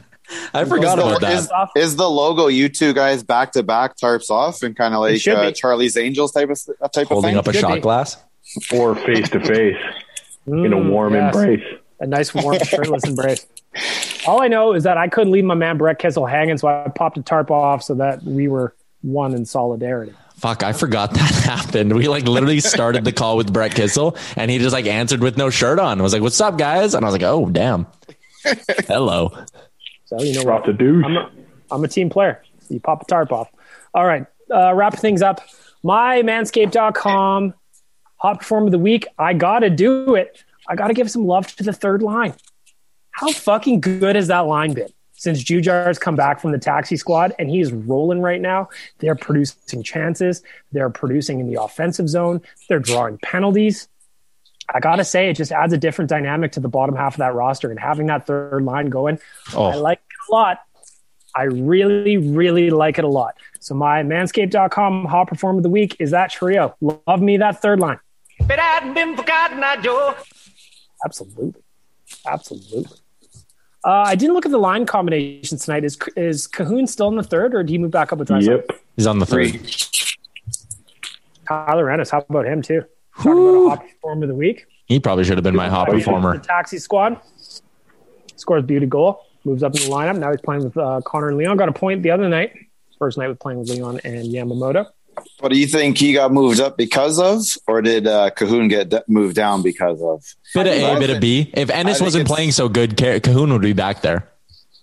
I forgot is, about the, that. is, is the logo you two guys back to back tarps off and kind of like uh. Charlie's Angels type of type Holding of up a shot be. glass. Or face to face in a Mm, warm yes. embrace. A nice, warm, [laughs] shirtless embrace. All I know is that I couldn't leave my man Brett Kissel hanging, so I popped a tarp off so that we were one in solidarity. Fuck, I forgot that [laughs] happened. We like literally [laughs] started the call with Brett Kissel and he just like answered with no shirt on. I was like, what's up, guys? And I was like, oh, damn. Hello. So you know Brought what? the Deuce. I'm a, I'm a team player. You pop a tarp off. All right. Uh, wrap things up. My manscaped.com hot performer of the week. I got to do it. I got to give some love to the third line. How fucking good has that line been since Jujhar's come back from the taxi squad and he's rolling right now? They're producing chances. They're producing in the offensive zone. They're drawing penalties. I got to say, it just adds a different dynamic to the bottom half of that roster. And having that third line going, oh. I Oh, like it a lot. I really, really like it a lot. So my manscaped.com hot performer of the week is that trio. Love me that third line. But I'd been forgotten, I Joe. Absolutely. Absolutely. Uh, I didn't look at the line combinations tonight. Is is Kahun still in the third, or did he move back up with Draisaitl? Yep. He's on the third. Tyler Ennis, how about him too? Talking about a hot performer of the week. He probably should have been my hot performer. The performer. taxi squad scores beauty goal, moves up in the lineup. Now he's playing with uh, Connor and Leon. Got a point the other night. First night with playing with Leon and Yamamoto. What do you think he got moved up because of, or did uh, Kahun get d- moved down because of? Bit of I A, bit of B. If Ennis wasn't playing so good, Kahun would be back there.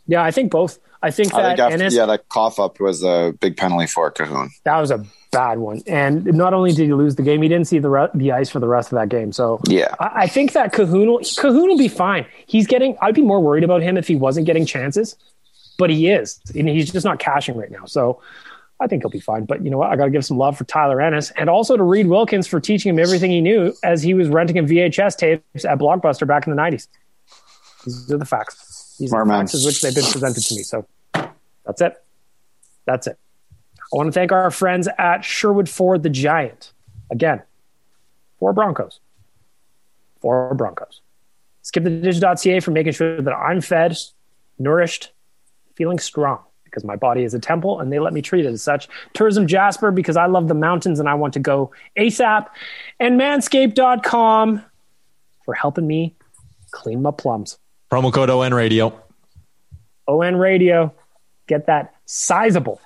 Yeah, I think both. I think I that think after, Ennis yeah, that cough up was a big penalty for Kahun. that was a bad one. And not only did he lose the game, he didn't see the re- the ice for the rest of that game. So Yeah. I, I think that Kahun will, Kahun will be fine. He's getting. I'd be more worried about him if he wasn't getting chances, but he is, and he's just not cashing right now. So I think he'll be fine. But you know what? I got to give some love for Tyler Ennis and also to Reid Wilkins for teaching him everything he knew as he was renting him VHS tapes at Blockbuster back in the nineties. These are the facts. These Smart are the man. facts as which they've been presented to me. So that's it. That's it. I want to thank our friends at Sherwood Ford the Giant. Again, four Broncos. Four Broncos. Skip the Skiptheditch.ca for making sure that I'm fed, nourished, feeling strong because my body is a temple and they let me treat it as such. Tourism Jasper because I love the mountains and I want to go ASAP. And manscaped.com for helping me clean my plums. Promo code ON Radio. ON Radio, get that sizable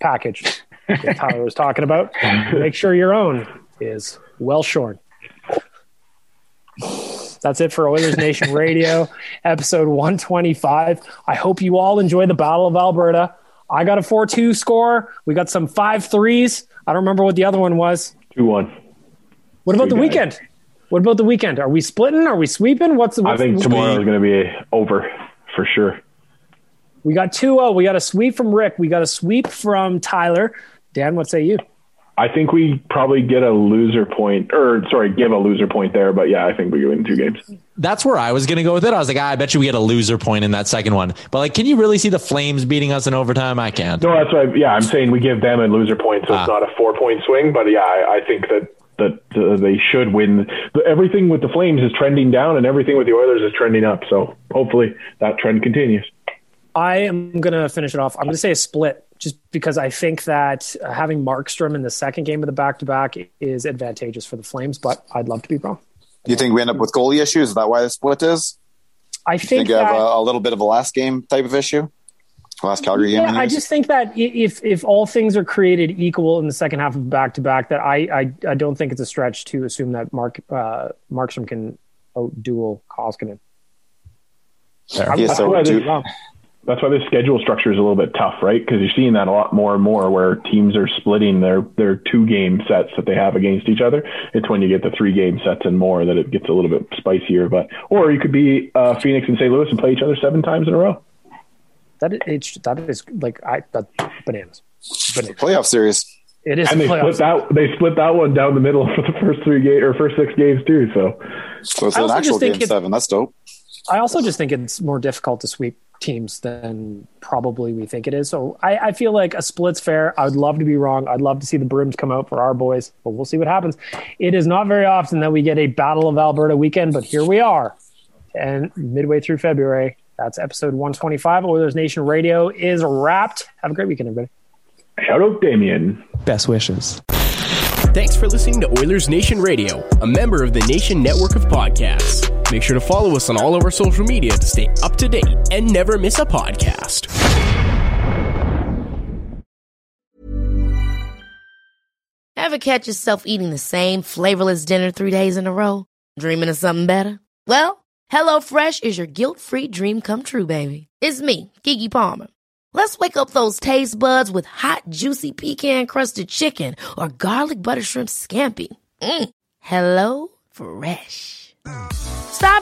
package that Tyler was talking about. [laughs] Make sure your own is well shorn. That's it for Oilers Nation Radio, [laughs] episode 125. I hope you all enjoy the Battle of Alberta. I got a 4 2 score. We got some 5 threes. I don't remember what the other one was. 2 1. What about Two the guys. weekend? What about the weekend? Are we splitting? Are we sweeping? What's, the? I think tomorrow is going to be over for sure. We got 2 0. We got a sweep from Rick. We got a sweep from Tyler. Dan, what say you? I think we probably get a loser point, or sorry, give a loser point there. But yeah, I think we win two games. That's where I was going to go with it. I was like, ah, I bet you we get a loser point in that second one. But like, can you really see the Flames beating us in overtime? I can't. No, that's why. Yeah, I'm saying we give them a loser point, so Ah. it's not a four point swing. But yeah, I, I think that that uh, they should win. The- Everything with the Flames is trending down, and everything with the Oilers is trending up. So hopefully that trend continues. I am going to finish it off. I'm going to say a split just because I think that uh, having Markstrom in the second game of the back to back is advantageous for the Flames, but I'd love to be wrong. Do you think we end up with goalie issues? Is that why the split is? I You think, think you have that, a, a little bit of a last game type of issue? Last Calgary game? yeah, I just think that if if all things are created equal in the second half of back to back, that I, I I don't think it's a stretch to assume that Mark uh, Markstrom can outduel Koskinen. I'm- Yeah, I'm so gonna do- be wrong. That's why the schedule structure is a little bit tough, right? Because you're seeing that a lot more and more, where teams are splitting their their two game sets that they have against each other. It's when you get the three game sets and more that it gets a little bit spicier. But or you could be uh, Phoenix and St. Louis and play each other seven times in a row. That is, it's, that is like I that bananas. Bananas. Playoff series. It is And they playoffs. split that they split that one down the middle [laughs] for the first three game or first six games too. So So it's I an actual game it's- seven. That's dope. I also just think it's more difficult to sweep teams than probably we think it is. So I, I feel like a split's fair. I would love to be wrong. I'd love to see the brooms come out for our boys, but we'll see what happens. It is not very often that we get a Battle of Alberta weekend, but here we are. And midway through February, that's episode 125. Oilers Nation Radio is wrapped. Have a great weekend, everybody. shout out Damien. Best wishes. Thanks for listening to Oilers Nation Radio, a member of the Nation Network of Podcasts. Make sure to follow us on all of our social media to stay up to date and never miss a podcast. Ever catch yourself eating the same flavorless dinner three days in a row? Dreaming of something better? Well, HelloFresh is your guilt-free dream come true, baby. It's me, Keke Palmer. Let's wake up those taste buds with hot, juicy pecan-crusted chicken or garlic butter shrimp scampi. Mm. Hello Fresh.